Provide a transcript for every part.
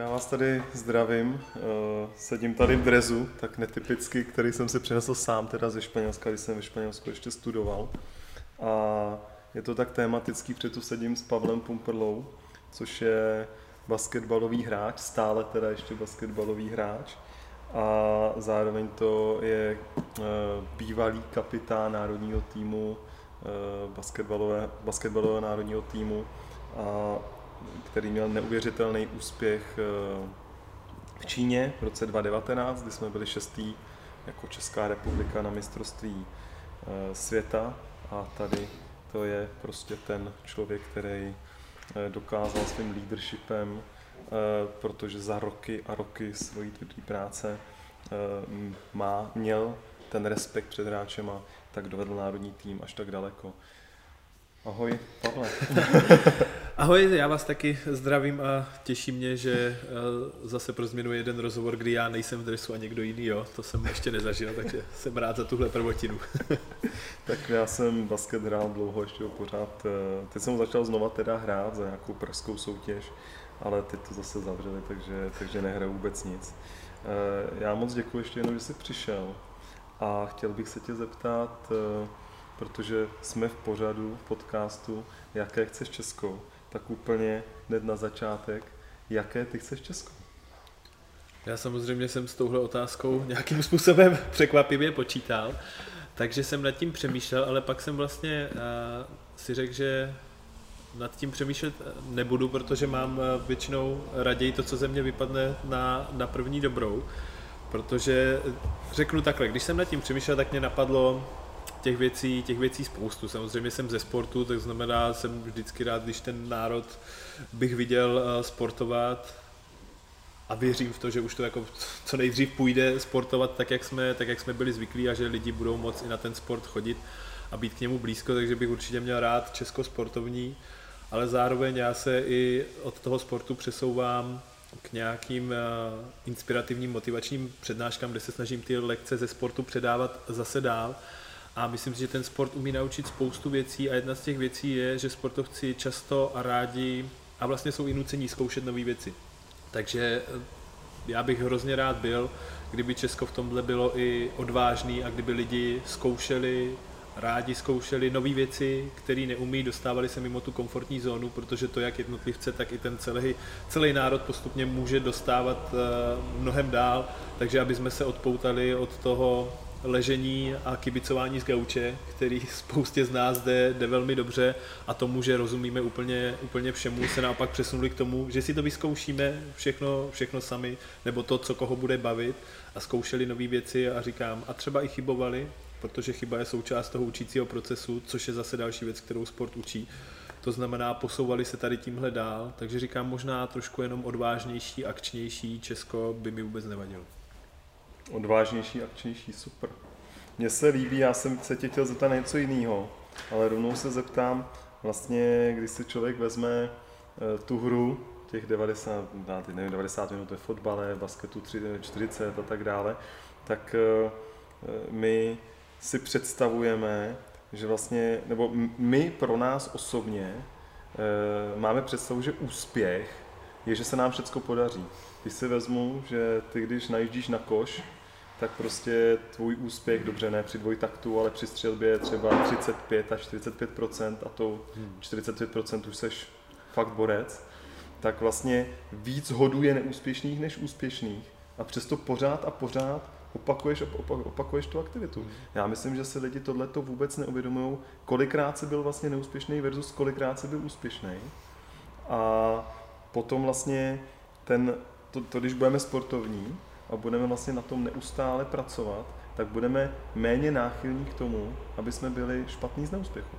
já vás tady zdravím. Eh, sedím tady v drezu, tak netypicky, který jsem si přinesl sám teda ze Španělska, když jsem ve Španělsku ještě studoval. A je to tak tematický, protože tu sedím s Pavlem Pumperlou, což je basketbalový hráč, stále teda ještě basketbalový hráč. A zároveň to je eh, bývalý kapitán národního týmu, eh, basketbalové, basketbalového národního týmu a který měl neuvěřitelný úspěch eh, v Číně v roce 2019, kdy jsme byli šestý jako Česká republika na mistrovství eh, světa a tady to je prostě ten člověk, který eh, dokázal svým leadershipem, protože za roky a roky svojí tvrdé práce má, měl ten respekt před hráčem a tak dovedl národní tým až tak daleko. Ahoj, Pavle. Ahoj, já vás taky zdravím a těší mě, že eh, zase pro změnu jeden rozhovor, kdy já nejsem v dresu a někdo jiný, jo. To jsem ještě nezažil, takže jsem rád za tuhle prvotinu. tak já jsem basket hrál dlouho, ještě pořád. Eh, teď jsem začal znova teda hrát za nějakou pražskou soutěž, ale teď to zase zavřeli, takže, takže nehraju vůbec nic. Eh, já moc děkuji ještě jednou, že jsi přišel a chtěl bych se tě zeptat, protože jsme v pořadu, v podcastu, jaké chceš Českou, tak úplně hned na začátek, jaké ty chceš Českou? Já samozřejmě jsem s touhle otázkou nějakým způsobem překvapivě počítal, takže jsem nad tím přemýšlel, ale pak jsem vlastně uh, si řekl, že nad tím přemýšlet nebudu, protože mám eh, většinou raději to, co ze mě vypadne na, na první dobrou. Protože řeknu takhle, když jsem nad tím přemýšlel, tak mě napadlo těch věcí, těch věcí spoustu. Samozřejmě jsem ze sportu, tak znamená, jsem vždycky rád, když ten národ bych viděl eh, sportovat. A věřím v to, že už to jako co nejdřív půjde sportovat tak, jak jsme, tak, jak jsme byli zvyklí a že lidi budou moc i na ten sport chodit a být k němu blízko, takže bych určitě měl rád Česko sportovní, ale zároveň já se i od toho sportu přesouvám k nějakým uh, inspirativním motivačním přednáškám, kde se snažím ty lekce ze sportu předávat zase dál a myslím si, že ten sport umí naučit spoustu věcí a jedna z těch věcí je, že sportovci často a rádi a vlastně jsou i nucení zkoušet nové věci. Takže eh, já bych hrozně rád byl, kdyby Česko v tomhle bylo i odvážný a kdyby lidi zkoušeli, rádi zkoušeli nové věci, které neumí, dostávali se mimo tu komfortní zónu, protože to jak jednotlivce, tak i ten celý, celý národ postupně může dostávat uh, mnohem dál, takže aby jsme se odpoutali od toho ležení a kibicování z gauče, který spoustě z nás jde, jde velmi dobře a tomu, že rozumíme úplně, úplně všemu, se naopak přesunuli k tomu, že si to vyzkoušíme všechno, všechno sami, nebo to, co koho bude bavit a zkoušeli nové věci a říkám, a třeba i chybovali, protože chyba je součást toho učícího procesu, což je zase další věc, kterou sport učí. To znamená, posouvali se tady tímhle dál, takže říkám možná trošku jenom odvážnější, akčnější Česko by mi vůbec nevadilo odvážnější, akčnější, super. Mně se líbí, já jsem se tě chtěl zeptat na něco jiného, ale rovnou se zeptám, vlastně, když si člověk vezme eh, tu hru, těch 90, teď nevím, 90 minut ve fotbale, basketu 40 a tak dále, tak eh, my si představujeme, že vlastně, nebo my pro nás osobně eh, máme představu, že úspěch je, že se nám všechno podaří. Když si vezmu, že ty když najíždíš na koš, tak prostě tvůj úspěch, dobře ne při dvojtaktu, ale při střelbě třeba 35 až 45% a to 45% už seš fakt borec, tak vlastně víc hodů je neúspěšných než úspěšných a přesto pořád a pořád opakuješ, opakuješ tu aktivitu. Já myslím, že si lidi tohle to vůbec neuvědomují, kolikrát si byl vlastně neúspěšný versus kolikrát si byl úspěšný. A potom vlastně ten, to, to, když budeme sportovní, a budeme vlastně na tom neustále pracovat, tak budeme méně náchylní k tomu, aby jsme byli špatní z neúspěchu.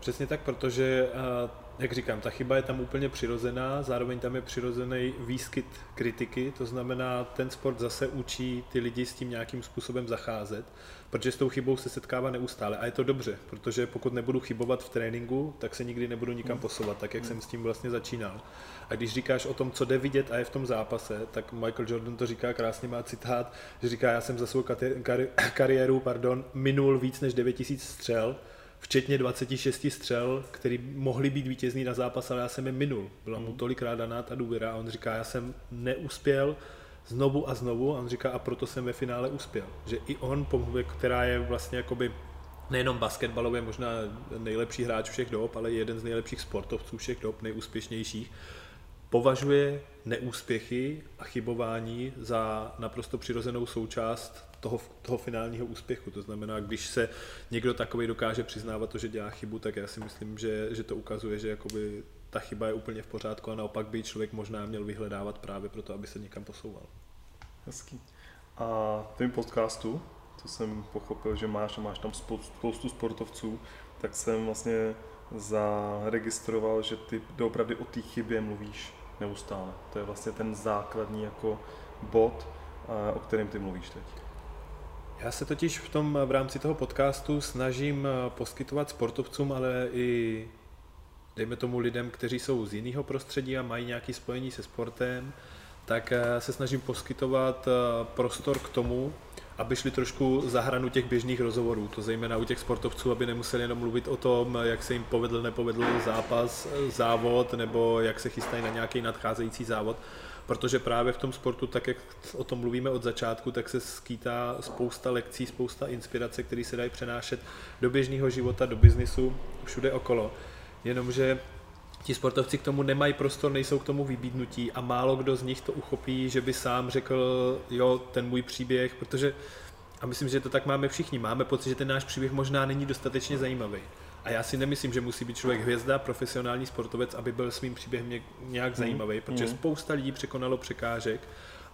Přesně tak, protože, eh, jak říkám, ta chyba je tam úplně přirozená, zároveň tam je přirozený výskyt kritiky, to znamená, ten sport zase učí ty lidi s tím nějakým způsobem zacházet, protože s tou chybou se setkává neustále a je to dobře, protože pokud nebudu chybovat v tréninku, tak se nikdy nebudu nikam posouvat, tak jak hmm. jsem s tím vlastně začínal. A když říkáš o tom, co jde vidět a je v tom zápase, tak Michael Jordan to říká krásně, má citát, že říká, já jsem za svou kari- kariéru pardon, minul víc než 9000 střel, včetně 26 střel, který mohli být vítězný na zápas, ale já jsem je minul. Byla mu Mhm. tolikrát daná ta důvěra a on říká, já jsem neuspěl znovu a znovu a on říká, a proto jsem ve finále uspěl. Že i on, která je vlastně jakoby nejenom basketbalově možná nejlepší hráč všech dob, ale jeden z nejlepších sportovců všech dob, nejúspěšnějších, považuje neúspěchy a chybování za naprosto přirozenou součást toho, toho finálního úspěchu. To znamená, když se někdo takový dokáže přiznávat to, že dělá chybu, tak já si myslím, že, že to ukazuje, že jakoby ta chyba je úplně v pořádku a naopak by člověk možná měl vyhledávat právě proto, aby se někam posouval. Hezký. A v tvém podcastu, co jsem pochopil, že máš, a máš tam spoustu, spoustu sportovců, tak jsem vlastně zaregistroval, že ty doopravdy o té chybě mluvíš neustále. To je vlastně ten základní jako bod, a, o kterém ty mluvíš teď. Já se totiž v tom v rámci toho podcastu snažím eh, poskytovat sportovcům, ale i dejme tomu lidem, kteří jsou z jiného prostředí a mají nějaké spojení se sportem, tak eh, se snažím poskytovat eh, prostor k tomu, aby šli trošku za hranu těch běžných rozhovorů, to zejména u těch sportovců, aby nemuseli jenom mluvit o tom, jak se jim povedl, nepovedl zápas, závod, nebo jak se chystají na nějaký nadcházející závod, protože právě v tom sportu, tak jak o tom mluvíme od začátku, tak se skýtá spousta lekcí, spousta inspirace, které se dají přenášet do běžného života, do biznisu, všude okolo. Jenomže ti sportovci k tomu nemají prostor, nejsou k tomu vybídnutí a málo kdo z nich to uchopí, že by sám řekl, jo, ten můj příběh, protože a myslím, že to tak máme všichni. Máme pocit, že ten náš příběh možná není dostatečně zajímavý. A já si nemyslím, že musí být člověk hvězda, profesionální sportovec, aby byl svým příběhem ně- nějak zajímavý, protože mm. spousta lidí překonalo překážek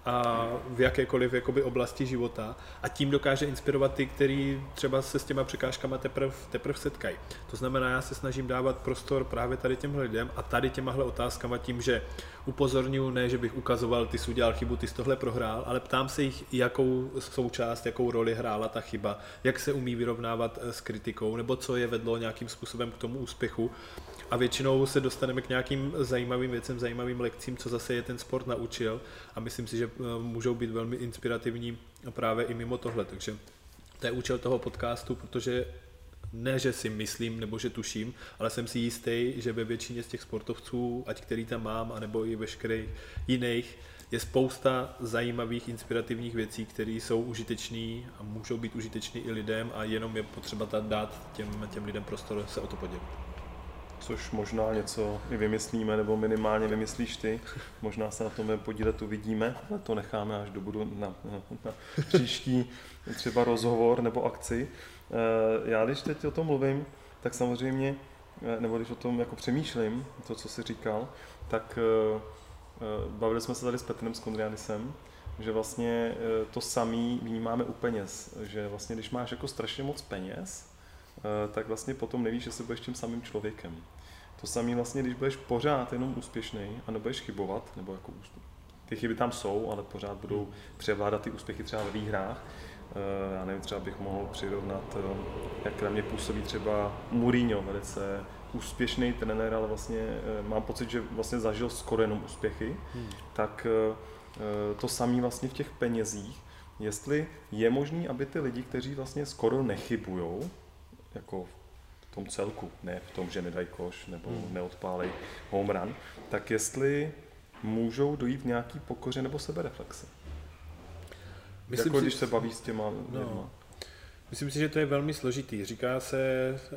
a v jakékoliv jakoby, oblasti života a tím dokáže inspirovat ty, kteří třeba se s těma překážkama teprve teprv setkají. To znamená, já se snažím dávat prostor právě tady těmhle lidem a tady těmahle otázkama tím, že upozorňuji, ne, že bych ukazoval, ty jsi udělal chybu, ty jsi tohle prohrál, ale ptám se jich, jakou součást, jakou roli hrála ta chyba, jak se umí vyrovnávat eh, s kritikou, nebo co je vedlo nějakým způsobem k tomu úspěchu. A většinou se dostaneme k nějakým zajímavým věcem, zajímavým lekcím, co zase je ten sport naučil. A myslím si, že eh, můžou být velmi inspirativní právě i mimo tohle. Takže to je účel toho podcastu, protože ne, že si myslím nebo že tuším, ale jsem si jistý, že ve většině z těch sportovců, ať který tam mám, anebo i veškerých jiných, je spousta zajímavých, inspirativních věcí, které jsou užitečné a můžou být užitečné i lidem a jenom je potřeba dát těm, těm lidem prostor se o to podělit. Což možná něco i vymyslíme, nebo minimálně vymyslíš ty. Možná se na tom podílet, uvidíme, ale to necháme až do budu na, na, na příští třeba rozhovor nebo akci. Eh, Já když teď o tom mluvím, tak samozřejmě, eh, nebo když o tom jako přemýšlím, to, co jsi říkal, tak eh, bavili jsme se tady s Petrem Skondrianisem, že vlastně to samý vnímáme u peněz, že vlastně když máš jako strašně moc peněz, tak vlastně potom nevíš, že se budeš tím samým člověkem. To samé vlastně, když budeš pořád jenom úspěšný a nebudeš chybovat, nebo jako ty chyby tam jsou, ale pořád budou převládat ty úspěchy třeba ve výhrách. Eh, Já nevím, třeba bych mohl přirovnat, eh, jak na mě působí třeba Mourinho, velice úspěšný trenér, ale vlastně eh, mám pocit, že vlastně zažil skoro jenom úspěchy, Hmm. tak eh, eh, to samé vlastně v těch penězích, jestli je možný, aby ty lidi, kteří vlastně skoro nechybujou, jako v tom celku, ne v tom, že nedají koš nebo Hmm. neodpálej home run, tak jestli můžou dojít nějaký pokoře nebo sebereflexe. Myslím jako si- když se baví s těma No. lidma. Myslím si, že to je velmi složitý. Říká se,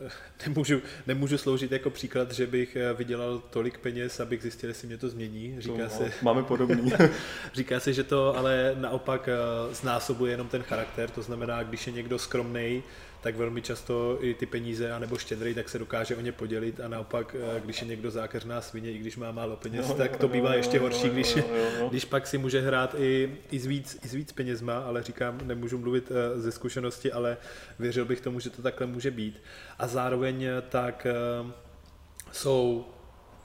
nemůžu, nemůžu sloužit jako příklad, že bych eh, vydělal tolik peněz, abych zjistil, jestli mě to změní. Říká, To, se, Máme podobný. říká se, že to ale naopak eh, znásobuje jenom ten charakter. To znamená, když je někdo skromný, tak velmi často i ty peníze, anebo štědrý, tak se dokáže o ně podělit a naopak, eh, když je někdo zákeřná svině, i když má málo peněz, Jo, tak to bývá jo, ještě jo, horší, jo, když, jo, jo, jo. když pak si může hrát i, i, s víc, i s víc penězma, ale říkám, nemůžu mluvit eh, ze zkušenosti, ale věřil bych tomu, že to takhle může být. A zároveň eh, tak jsou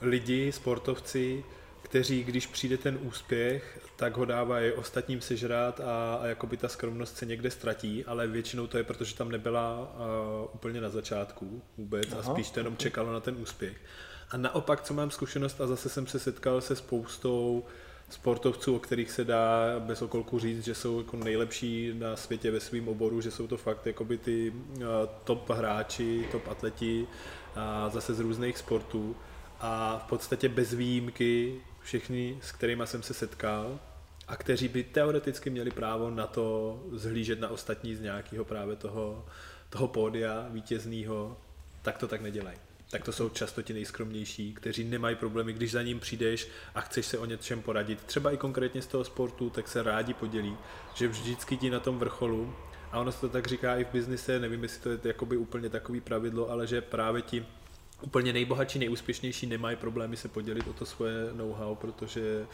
lidi, sportovci, kteří, když přijde ten úspěch, tak ho dávají ostatním sežrát a, a jakoby ta skromnost se někde ztratí, ale většinou to je, protože tam nebyla uh, úplně na začátku vůbec Aha, a spíš to jenom čekalo na ten úspěch. A naopak, co mám zkušenost a zase jsem se setkal se spoustou sportovců, o kterých se dá bez okolku říct, že jsou jako nejlepší na světě ve svém oboru, že jsou to fakt jakoby ty uh, top hráči, top atleti a zase z různých sportů a v podstatě bez výjimky všechny, s kterými jsem se setkal a kteří by teoreticky měli právo na to zhlížet na ostatní z nějakého právě toho, toho pódia vítězného, tak to tak nedělají. Tak to jsou často ti nejskromnější, kteří nemají problémy, když za ním přijdeš a chceš se o něčem poradit, třeba i konkrétně z toho sportu, tak se rádi podělí, že vždycky ti na tom vrcholu, a ono se to tak říká i v biznise, nevím, jestli to je jakoby úplně takový pravidlo, ale že právě ti úplně nejbohatší, nejúspěšnější nemají problémy se podělit o to svoje know-how, protože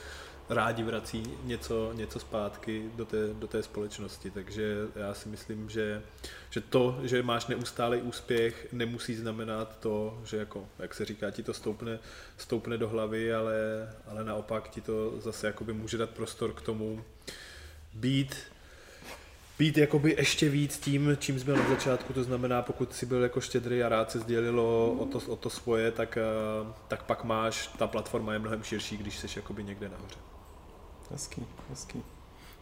rádi vrací něco, něco zpátky do té, do té společnosti. Takže já si myslím, že, že to, že máš neustálý úspěch, nemusí znamenat to, že jako, jak se říká, ti to stoupne, stoupne do hlavy, ale, ale naopak ti to zase jakoby může dát prostor k tomu být být jakoby ještě víc tím, čím byl na začátku, to znamená, pokud jsi byl jako štědrý a rád se sdělilo o to, o to svoje, tak, eh, tak pak máš, ta platforma je mnohem širší, když jsi jakoby někde nahoře. Hezký, hezký.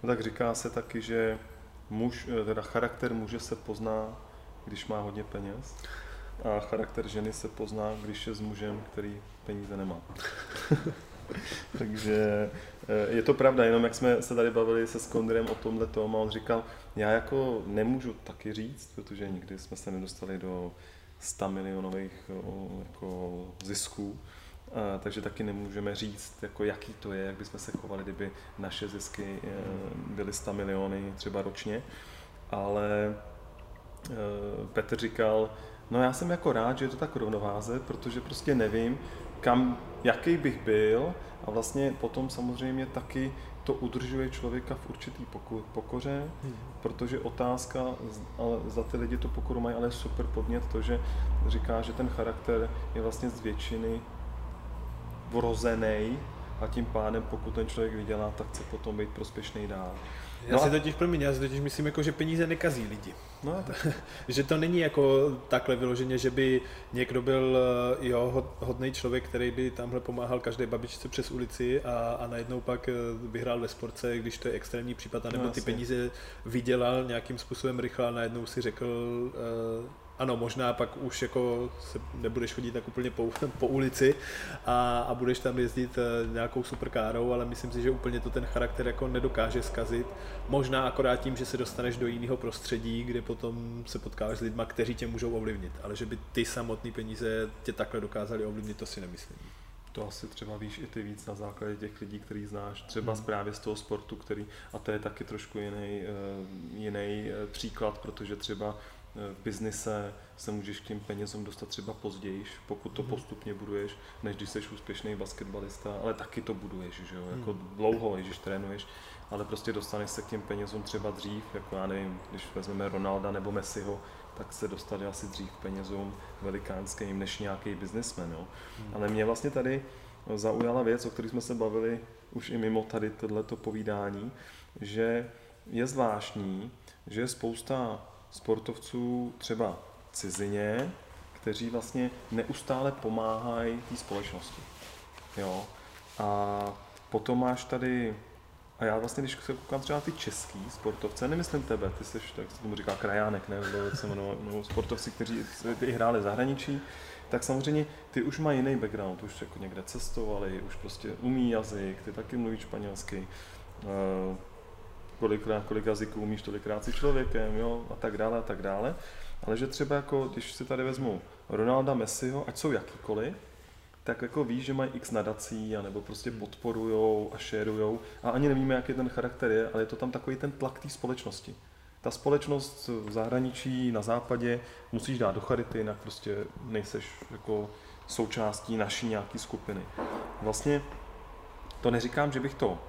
No tak říká se taky, že muž, eh, teda charakter muže se pozná, když má hodně peněz a charakter ženy se pozná, když je s mužem, který peníze nemá. Takže eh, je to pravda, jenom jak jsme se tady bavili se Skondrem o tomhle tom a on říkal, já jako nemůžu taky říct, protože nikdy jsme se nedostali do 100 milionových jako zisků, takže taky nemůžeme říct, jako jaký to je, jak bychom se chovali, kdyby naše zisky eh, byly 100 miliony třeba ročně. Ale eh, Petr říkal, no já jsem jako rád, že je to tak rovnováze, protože prostě nevím, kam, jaký bych byl a vlastně potom samozřejmě taky to udržuje člověka v určitý pokoře, hmm. protože otázka, ale za ty lidi to pokoru mají, ale super podnět to, že říká, že ten charakter je vlastně z většiny vrozený a tím pádem, pokud ten člověk vydělá, tak chce potom být prospěšný dál. Já no si totiž, promiň, já si totiž myslím, jako, že peníze nekazí lidi. No, tak. že to není jako takhle vyloženě, že by někdo byl eh, jo, hodný člověk, který by tamhle pomáhal každé babičce přes ulici a, a najednou pak eh, vyhrál ve sportce, když to je extrémní případ, anebo no, ty peníze vydělal nějakým způsobem rychle a najednou si řekl, uh, ano, možná pak už jako se nebudeš chodit tak úplně po, po ulici a, a budeš tam jezdit eh, nějakou superkárou, ale myslím si, že úplně to ten charakter jako nedokáže zkazit. Možná akorát tím, že se dostaneš do jiného prostředí, kde potom se potkáváš s lidmi, kteří tě můžou ovlivnit, ale že by ty samotné peníze tě takhle dokázali ovlivnit, to si nemyslím. To asi třeba víš i ty víc na základě těch lidí, který znáš, třeba hmm. právě z toho sportu, který, a to je taky trošku jiný, eh, jiný eh, příklad, protože třeba v biznise se můžeš k těm penězům dostat třeba později, pokud to mhm. postupně buduješ, než když jsi úspěšný basketbalista, ale taky to buduješ, že jo, jako mhm. dlouho, když trénuješ, ale prostě dostaneš se k těm penězům třeba dřív, jako já nevím, když vezmeme Ronalda nebo Messiho, tak se dostali asi dřív k penězům velikánským než nějaký biznismen, jo. Hmm. Ale mě vlastně tady zaujala věc, o které jsme se bavili už i mimo tady tohleto povídání, že je zvláštní, že je spousta sportovců třeba cizině, kteří vlastně neustále pomáhají té společnosti. Jo. A potom máš tady, a já vlastně, když se koukám třeba na ty český sportovce, nemyslím tebe, ty jsi, tak se tomu říká krajánek, ne, se jmenuje, no, sportovci, kteří i hráli zahraničí, tak samozřejmě ty už mají jiný background, už jako někde cestovali, už prostě umí jazyk, ty taky mluví španělsky, uh, kolikrát, kolik jazyků umíš, tolikrát si člověkem, jo, a tak dále, a tak dále. Ale že třeba jako, když si tady vezmu Ronalda, Messiho, ať jsou jakýkoliv, tak jako víš, že mají x nadací, anebo prostě hmm. podporujou a šerujou a ani nevíme, jaký ten charakter je, ale je to tam takový ten tlak té společnosti. Ta společnost v zahraničí, na západě, musíš dát do charity, jinak prostě nejseš jako součástí naší nějaký skupiny. Vlastně to neříkám, že bych to,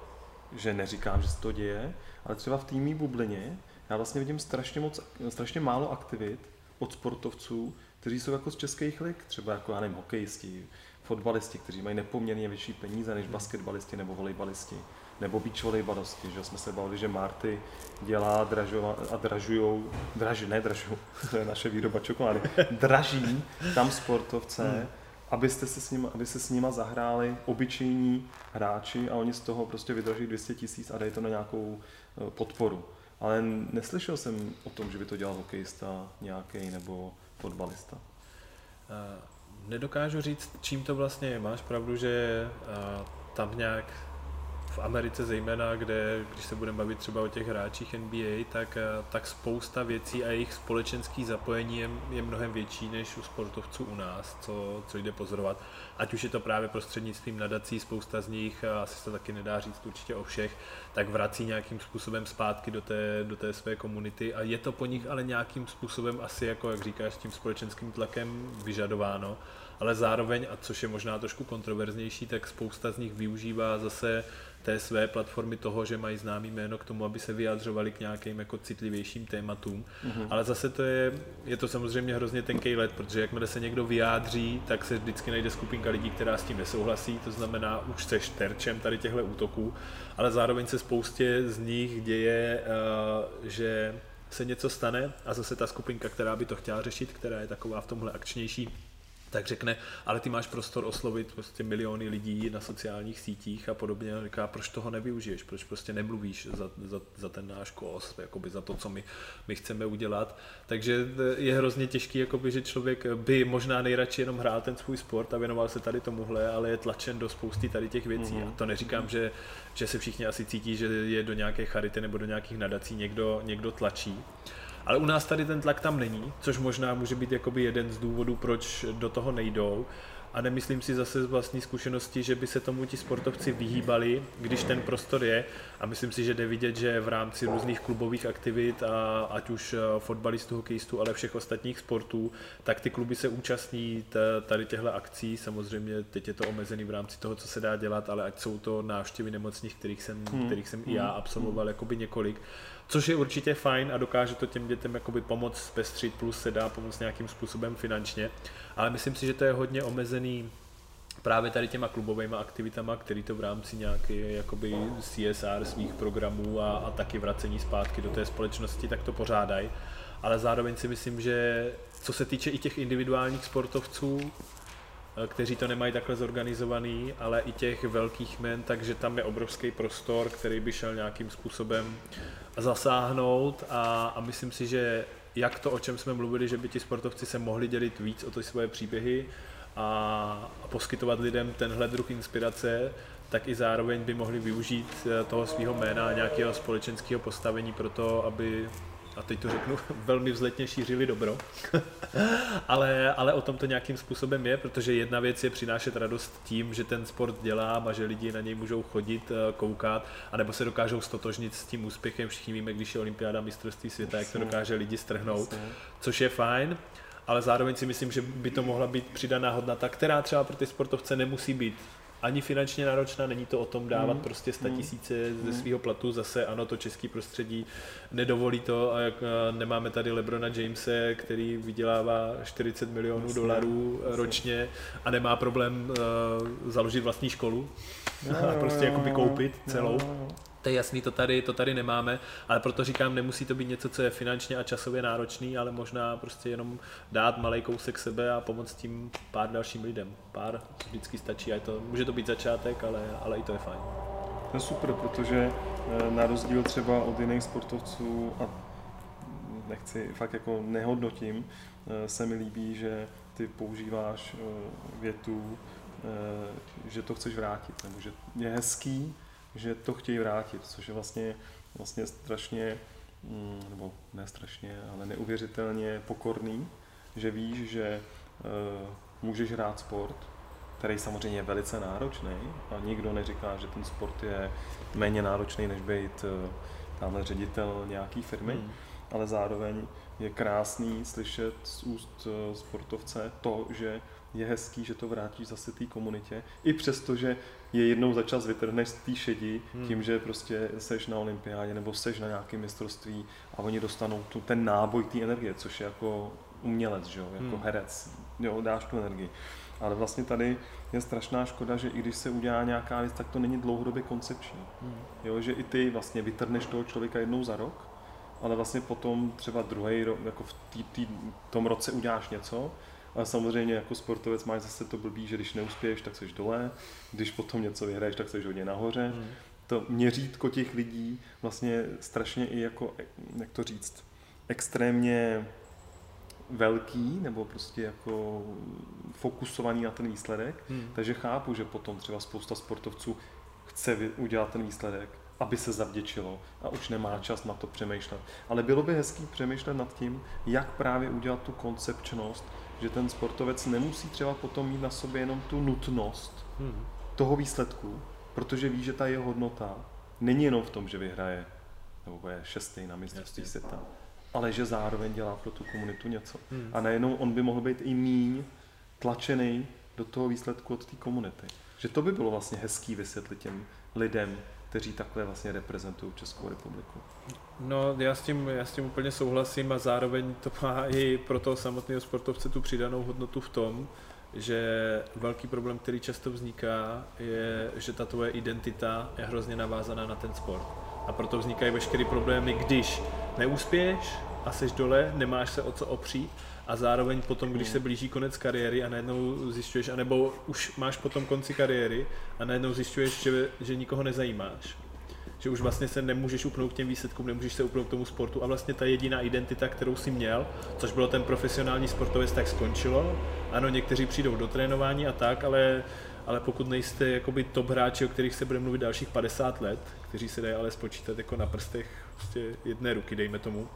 že neříkám, že se to děje, ale třeba v týmí bublině já vlastně vidím strašně, moc, strašně málo aktivit od sportovců, kteří jsou jako z českých lig, třeba jako, já nevím, hokejisti, fotbalisti, kteří mají nepoměrně větší peníze než basketbalisti nebo volejbalisti, nebo beach volejbalisti, že jsme se bavili, že Marty dělá dražova, a dražujou, draží, ne dražujou, to je naše výroba čokolády, draží tam sportovce, hmm. Abyste se s nima, aby se s nima zahráli obyčejní hráči a oni z toho prostě vydrží 200 tisíc a dají to na nějakou eh, podporu. Ale neslyšel jsem o tom, že by to dělal hokejista nějaký nebo fotbalista. Uh, nedokážu říct, čím to vlastně je. Máš pravdu, že uh, tam nějak v Americe zejména, kde, když se budeme bavit třeba o těch hráčích NBA, tak, eh, tak spousta věcí a jejich společenský zapojení je, je mnohem větší než u sportovců u nás, co, co jde pozorovat. Ať už je to právě prostřednictvím nadací, spousta z nich, asi se taky nedá říct určitě o všech, tak vrací nějakým způsobem zpátky do té, do té své komunity a je to po nich ale nějakým způsobem asi, jako jak říkáš, tím společenským tlakem vyžadováno ale zároveň, a což je možná trošku kontroverznější, tak spousta z nich využívá zase té své platformy toho, že mají známý jméno k tomu, aby se vyjadřovali k nějakým jako citlivějším tématům. Mm-hmm. Ale zase to je, je to samozřejmě hrozně tenký let, protože jakmile se někdo vyjádří, tak se vždycky najde skupinka lidí, která s tím nesouhlasí, to znamená, už se terčem tady těchto útoků, ale zároveň se spoustě z nich děje, uh, že se něco stane a zase ta skupinka, která by to chtěla řešit, která je taková v tomhle akčnější, tak řekne, ale ty máš prostor oslovit prostě miliony lidí na sociálních sítích a podobně. A říká, proč toho nevyužiješ, proč prostě nemluvíš za, za, za ten náš kos, jakoby za to, co my, my chceme udělat. Takže je hrozně těžký, jakoby, že člověk by možná nejradši jenom hrál ten svůj sport a věnoval se tady tomuhle, ale je tlačen do spousty tady těch věcí. Mm-hmm. A to neříkám, že, že se všichni asi cítí, že je do nějaké charity nebo do nějakých nadací někdo, někdo tlačí. Ale u nás tady ten tlak tam není, což možná může být jakoby jeden z důvodů, proč do toho nejdou. A nemyslím si zase z vlastní zkušenosti, že by se tomu ti sportovci vyhýbali, když ten prostor je. A myslím si, že jde vidět, že v rámci různých klubových aktivit, a ať už eh, fotbalistů, hokejistů, ale všech ostatních sportů, tak ty kluby se účastní tady těchto akcí. Samozřejmě teď je to omezený v rámci toho, co se dá dělat, ale ať jsou to návštěvy nemocných, kterých jsem, hmm. kterých jsem i já hmm. absolvoval hmm. jakoby několik, což je určitě fajn a dokáže to těm dětem jakoby pomoct zpestřit, plus se dá pomoct nějakým způsobem finančně, ale myslím si, že to je hodně omezený právě tady těma klubovými aktivitama, který to v rámci nějaké jakoby CSR svých programů a, a taky vracení zpátky do té společnosti, tak to pořádají. Ale zároveň si myslím, že co se týče i těch individuálních sportovců, kteří to nemají takhle zorganizovaný, ale i těch velkých men, takže tam je obrovský prostor, který by šel nějakým způsobem zasáhnout a, a myslím si, že jak to, o čem jsme mluvili, že by ti sportovci se mohli dělit víc o ty svoje příběhy a, a poskytovat lidem tenhle druh inspirace, tak i zároveň by mohli využít eh, toho svého jména a nějakého společenského postavení pro to, aby a teď to řeknu, velmi vzletně šířili dobro. ale, ale o tom to nějakým způsobem je, protože jedna věc je přinášet radost tím, že ten sport dělám a že lidi na něj můžou chodit, eh, koukat, anebo se dokážou stotožnit s tím úspěchem. Všichni víme, když je olympiáda mistrovství světa, jak to dokáže lidi strhnout, což je fajn ale zároveň si myslím, že by to mohla být přidaná hodnota, která třeba pro ty sportovce nemusí být ani finančně náročná, není to o tom dávat mm. prostě 100 hmm. tisíce mm. ze svého platu, zase ano, to český prostředí nedovolí to a jak nemáme tady Lebrona Jamese, který vydělává 40 milionů Jasně. dolarů Jasně. ročně a nemá problém uh, založit vlastní školu no, a prostě jakoby koupit celou. No, to je jasný, to tady, to tady nemáme, ale proto říkám, nemusí to být něco, co je finančně a časově náročný, ale možná prostě jenom dát malý kousek sebe a pomoct tím pár dalším lidem. Pár vždycky stačí a to, může to být začátek, ale, ale i to je fajn. To je super, protože eh, na rozdíl třeba od jiných sportovců a nechci, fakt jako nehodnotím, eh, se mi líbí, že ty používáš eh, větu, že to chceš vrátit, nebo že je hezký, že to chtějí vrátit, což je vlastně, vlastně strašně, mm, nebo ne strašně, ale neuvěřitelně pokorný, že víš, že uh, můžeš hrát sport, který samozřejmě je velice náročný a nikdo neříká, že ten sport je méně náročný, než být uh, tamhle ředitel nějaký firmy, hmm. ale zároveň je krásný slyšet z úst uh, sportovce to, že je hezký, že to vrátíš zase té komunitě, i přesto, že je jednou za čas vytrhneš z té šedi hmm. tím, že prostě seš na olympiádě nebo seš na nějakém mistrovství a oni dostanou tu, ten náboj té energie, což je jako umělec, že jo, jako hmm. herec, jo, dáš tu energii. Ale vlastně tady je strašná škoda, že i když se udělá nějaká věc, tak to není dlouhodobě koncepční. Hmm. Jo, že i ty vlastně vytrhneš toho člověka jednou za rok, ale vlastně potom třeba druhý rok, jako v tý, tý, tom roce uděláš něco A samozřejmě jako sportovec máš zase to blbý, že když neuspěješ, tak jsi dole, když potom něco vyhraješ, tak jsi hodně nahoře. Hmm. To měřítko těch lidí vlastně strašně i jako, jak to říct, extrémně velký nebo prostě jako fokusovaný na ten výsledek, hmm. takže chápu, že potom třeba spousta sportovců chce udělat ten výsledek, aby se zavděčilo a už nemá čas na to přemýšlet. Ale bylo by hezký přemýšlet nad tím, jak právě udělat tu koncepčnost, že ten sportovec nemusí třeba potom mít na sobě jenom tu nutnost hmm. toho výsledku, protože ví, že ta jeho hodnota není jenom v tom, že vyhraje nebo je šestý na mistrovství světa, ale že zároveň dělá pro tu komunitu něco. Hmm. A nejenom on by mohl být i míň tlačený do toho výsledku od té komunity. Že to by bylo vlastně hezký vysvětlit těm lidem, kteří takhle vlastně reprezentují Českou republiku. No, já s, tím, já s tím úplně souhlasím a zároveň to má i pro toho samotného sportovce tu přidanou hodnotu v tom, že velký problém, který často vzniká, je, že ta tvoje identita je hrozně navázaná na ten sport. A proto vznikají veškeré problémy, když neúspěješ a jsi dole, nemáš se o co opřít a zároveň potom, když se blíží konec kariéry a najednou zjišťuješ, anebo už máš potom konci kariéry a najednou zjišťuješ, že, že nikoho nezajímáš. Že už vlastně se nemůžeš upnout k těm výsledkům, nemůžeš se upnout k tomu sportu a vlastně ta jediná identita, kterou si měl, což bylo ten profesionální sportovec, tak skončilo. Ano, někteří přijdou do trénování a tak, ale ale pokud nejste jakoby top hráči, o kterých se bude mluvit dalších 50 let, kteří se dají ale spočítat jako na prstech prostě jedné ruky, dejme tomu,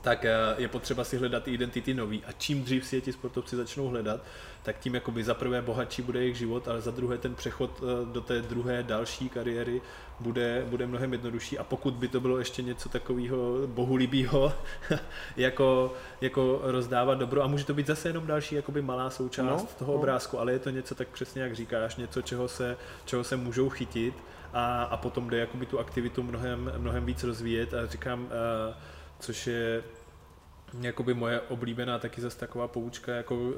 tak eh, je potřeba si hledat i identity nový. A čím dřív si je ti sportovci začnou hledat, tak tím jakoby za prvé bohatší bude jejich život, ale za druhé ten přechod eh, do té druhé další kariéry bude, bude mnohem jednodušší. A pokud by to bylo ještě něco takového bohulibýho, jako, jako rozdávat dobro a může to být zase jenom další jakoby malá součást no, toho no. obrázku, ale je to něco tak přesně jak říkáš, něco, čeho se, čeho se můžou chytit. A, a potom jde jakoby tu aktivitu mnohem, mnohem víc rozvíjet. A říkám, uh, což je jakoby moje oblíbená taky zase taková poučka, jako uh,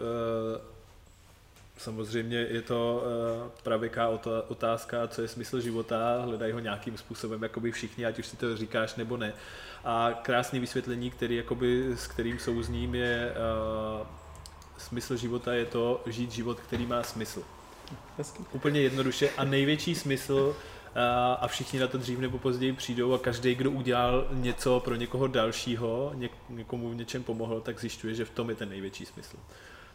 samozřejmě je to uh, pravěká otázka, co je smysl života, hledají ho nějakým způsobem, jakoby všichni, ať už si to říkáš nebo ne. A krásné vysvětlení, který, jakoby, s kterým souzním, je uh, smysl života je to žít život, který má smysl. Hezky. Úplně jednoduše a největší smysl a všichni na to dřív nebo později přijdou a každý, kdo udělal něco pro někoho dalšího, něk, někomu v něčem pomohl, tak zjišťuje, že v tom je ten největší smysl.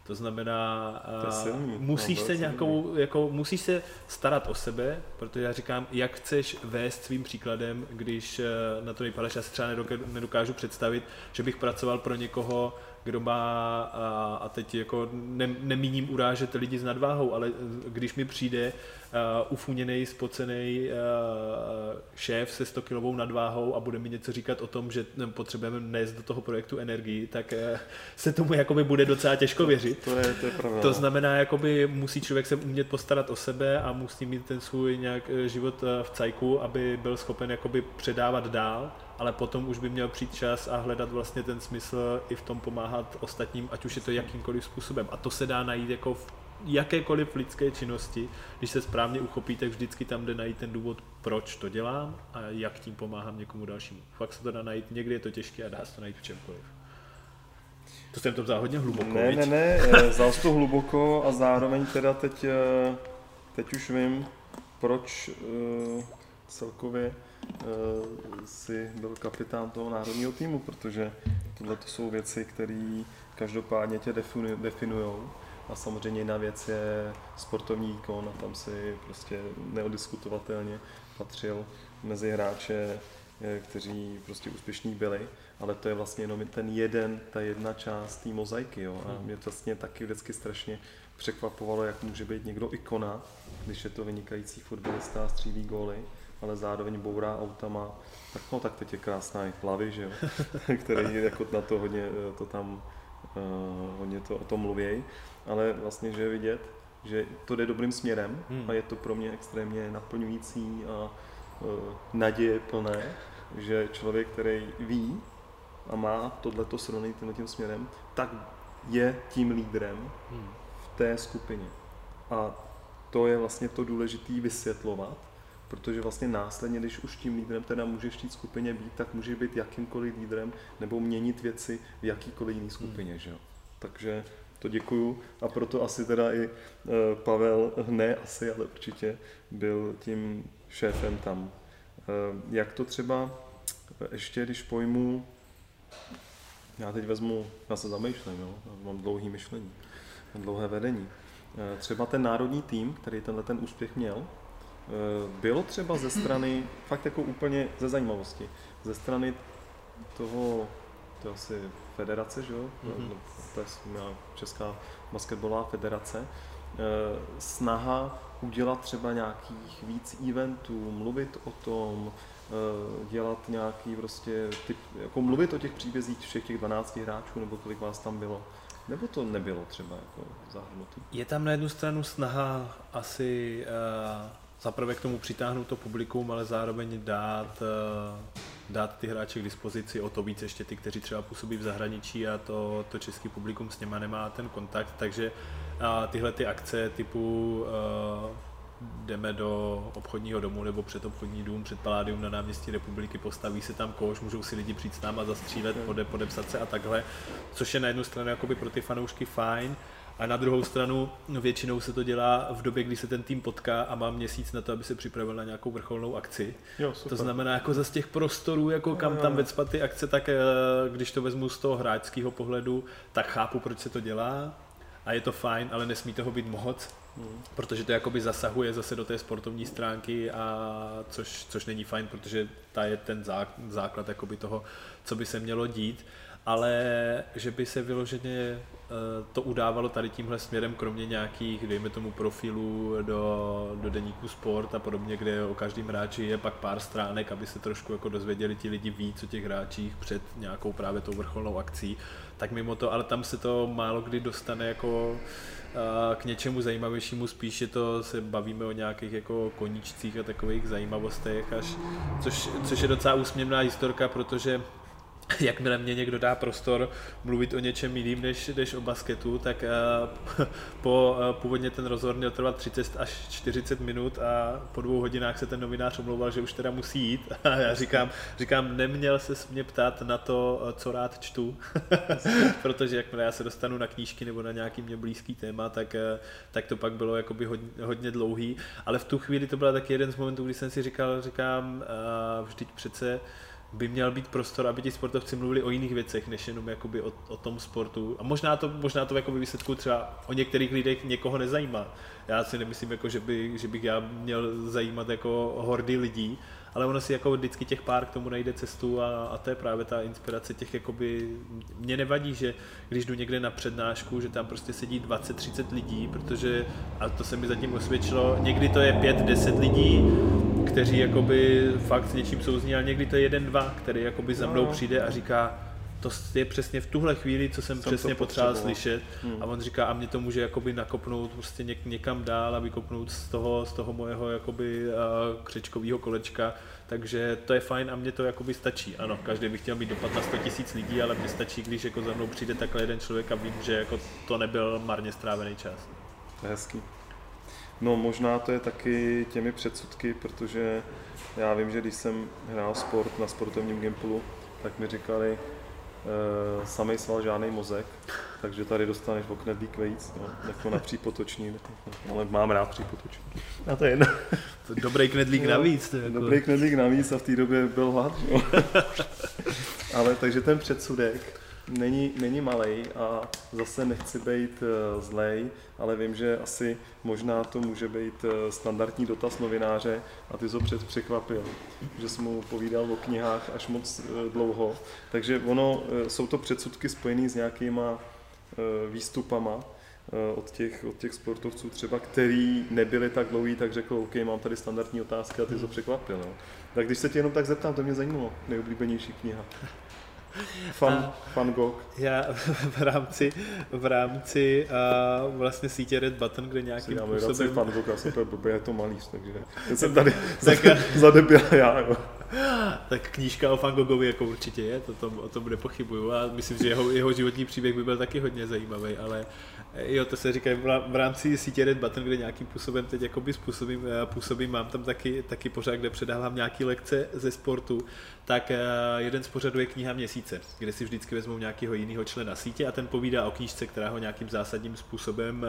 To znamená, to silný, musíš no, se nějakou, jako, musíš se starat o sebe, protože já říkám, jak chceš vést svým příkladem, když eh, na to vypadáš, já si třeba nedokážu představit, že bych pracoval pro někoho, kdo má, a, a teď jako ne, nemíním urážet lidi s nadváhou, ale když mi přijde uh, ufuněný, spocený uh, šéf se 100 kilovou nadváhou a bude mi něco říkat o tom, že potřebujeme nést do toho projektu energii, tak uh, se tomu jakoby bude docela těžko věřit. To je, to je pravda. To znamená, jakoby musí člověk se umět postarat o sebe a musí mít ten svůj nějak život v cajku, aby byl schopen jakoby předávat dál ale potom už by měl přijít čas a hledat vlastně ten smysl i v tom pomáhat ostatním, ať už je to jakýmkoliv způsobem. A to se dá najít jako v jakékoliv lidské činnosti, když se správně uchopíte, vždycky tam jde najít ten důvod, proč to dělám a jak tím pomáhám někomu dalšímu. Fakt se to dá najít, někdy je to těžké a dá se to najít v čemkoliv. To jsem to vzal hodně hluboko. Ne, ne, ne, eh, vzal to hluboko a zároveň teda teď, eh, teď už vím, proč uh, celkově si byl kapitán toho národního týmu, protože tohle to jsou věci, které každopádně tě definují. A samozřejmě jiná věc je sportovní výkon a tam si prostě neodiskutovatelně patřil mezi hráče, eh, kteří prostě úspěšní byli, ale to je vlastně jenom ten jeden, ta jedna část té mozaiky. Jo? A hmm. mě to vlastně taky vždycky strašně překvapovalo, jak může být někdo ikona, když je to vynikající fotbalista a střílí góly, ale zároveň bourá autama. Tak no, tak teď je krásná i plavy, že jo? který jako na to hodně eh, to tam uh, hodně to o tom mluví ale vlastně, že je vidět, že to jde dobrým směrem hmm. a je to pro mě extrémně naplňující a uh, naděje plné, že člověk, který ví a má tohleto srovnat tímhle tím směrem, tak je tím lídrem hmm. v té skupině. A to je vlastně to důležité vysvětlovat, protože vlastně následně, když už tím lídrem teda můžeš v té skupině být, tak může být jakýmkoliv lídrem nebo měnit věci v jakýkoliv jiné skupině. Hmm. Že? Takže to děkuju a proto asi teda i eh, Pavel, ne asi, ale určitě byl tím šéfem tam. Eh, jak to třeba ještě, když pojmu, já teď vezmu, já se zamýšlím, jo? mám dlouhý myšlení, mám dlouhé vedení. Třeba ten národní tým, který tenhle ten úspěch měl, bylo třeba ze strany, fakt jako úplně ze zajímavosti, ze strany toho, to asi federace, že jo? Mm-hmm. To je Česká basketbalová federace. Eh, snaha udělat třeba nějakých víc eventů, mluvit o tom, eh, dělat nějaký prostě typ, jako mluvit o těch příbězích všech těch 12 hráčů, nebo kolik vás tam bylo. Nebo to nebylo třeba jako zahrnutý? Je tam na jednu stranu snaha asi uh, zaprvé k tomu přitáhnout to publikum, ale zároveň dát uh, dát ty hráče k dispozici, o to víc ještě ty, kteří třeba působí v zahraničí a to, to český publikum s něma nemá ten kontakt, takže a tyhle ty akce typu uh, jdeme do obchodního domu nebo před obchodní dům, před Paládium na náměstí republiky, postaví se tam koš, můžou si lidi přijít s náma zastřílet, pode, podepsat se a takhle, což je na jednu stranu jakoby pro ty fanoušky fajn, a na druhou stranu no většinou se to dělá v době, kdy se ten tým potká a má měsíc na to, aby se připravil na nějakou vrcholnou akci. Jo, to znamená, jako za z těch prostorů, jako kam tam vecpat ty akce, tak eh, když to vezmu z toho hráčského pohledu, tak chápu, proč se to dělá a je to fajn, ale nesmí toho být moc, hmm. protože to jakoby zasahuje zase do té sportovní stránky, a což, což není fajn, protože ta je ten základ jakoby toho, co by se mělo dít ale že by se vyloženě eh, to udávalo tady tímhle směrem, kromě nějakých, dejme tomu, profilů do, do deníku sport a podobně, kde o každém hráči je pak pár stránek, aby se trošku jako dozvěděli ti lidi víc o těch hráčích před nějakou právě tou vrcholnou akcí, tak mimo to, ale tam se to málo kdy dostane jako eh, k něčemu zajímavějšímu, spíše to se bavíme o nějakých jako koníčcích a takových zajímavostech, až, což, což je docela úsměvná historka, protože jakmile mě někdo dá prostor mluvit o něčem jiným než, než o basketu, tak uh, po, uh, původně ten rozhovor měl trvat 30 až 40 minut a po dvou hodinách se ten novinář omlouval, že už teda musí jít. A já říkám, říkám neměl se mě ptát na to, eh, co rád čtu, protože jakmile já se dostanu na knížky nebo na nějaký mě blízký téma, tak, uh, tak to pak bylo jakoby hodně, hodně dlouhý, ale v tu chvíli to byl taky jeden z momentů, kdy jsem si říkal, říkám, uh, vždyť přece by měl být prostor, aby ti sportovci mluvili o jiných věcech, než jenom jakoby o, o tom sportu. A možná to, možná to jakoby výsledku třeba o některých lidech někoho nezajímá. Já si nemyslím, jako, že, by, že bych já měl zajímat jako hordy lidí, ale ono si jako vždycky těch pár k tomu najde cestu a, a to je právě ta inspirace těch, jakoby, mě nevadí, že když jdu někde na přednášku, že tam prostě sedí 20-30 lidí, protože, a to se mi zatím osvědčilo, někdy to je 5-10 lidí, kteří jakoby fakt s něčím souzní, ale někdy to je jeden, dva, který jakoby za mnou no. přijde a říká, to je přesně v tuhle chvíli, co jsem, jsem přesně potřeboval slyšet. Hmm. A on říká, a mě to může jakoby nakopnout prostě něk, někam dál a vykopnout z toho, z toho mojeho jakoby uh, křečkového kolečka. Takže to je fajn a mě to jakoby stačí. Ano, každý by chtěl být dopad na 100 tisíc lidí, ale mě stačí, když jako za mnou přijde takhle jeden člověk a vím, že jako to nebyl marně strávený čas. To je hezký. No možná to je taky těmi předsudky, protože já vím, že když jsem hrál sport na sportovním gimplu, tak mi říkali, e, samej sval žádný mozek, takže tady dostaneš v knedlík vejc, no, jako na přípotoční, ale mám rád přípotoční. A to je jedno. Dobrý knedlík no, navíc. To jako... Dobrý knedlík navíc a v té době byl hlad. ale takže ten předsudek, není, není malý a zase nechci být uh, zlej, ale vím, že asi možná to může být uh, standardní dotaz novináře a ty to před překvapil, že jsem mu povídal o knihách až moc uh, dlouho. Takže ono, jsou to předsudky spojené s nějakýma výstupama, od těch, od těch sportovců třeba, který nebyli tak dlouhý, tak řekl, OK, mám tady standardní otázky a ty to překvapil. No. Tak když se tě jenom tak zeptám, to mě zajímalo, nejoblíbenější kniha. Fan, fan Gogh. Já v rámci, v rámci uh, vlastně sítě Red Button, kde nějakým způsobem... Já Fan Gogh, já jsem blbý, je to malíř, takže já jsem tady tak, zadebil já, jo. tak knížka o Van Goghovi jako určitě je, to tom, o tom nepochybuju a myslím, že jeho, jeho životní příběh by byl taky hodně zajímavý, ale jo, to se říká v rámci sítě Red Button, kde nějakým způsobem teď jakoby způsobím, eh, působím, mám tam taky, taky pořád, kde předávám nějaký lekce ze sportu, tak eh, jeden z pořadů je kniha měsíce, kde si vždycky vezmou nějakého jiného člena sítě a ten povídá o knížce, která ho nějakým zásadním způsobem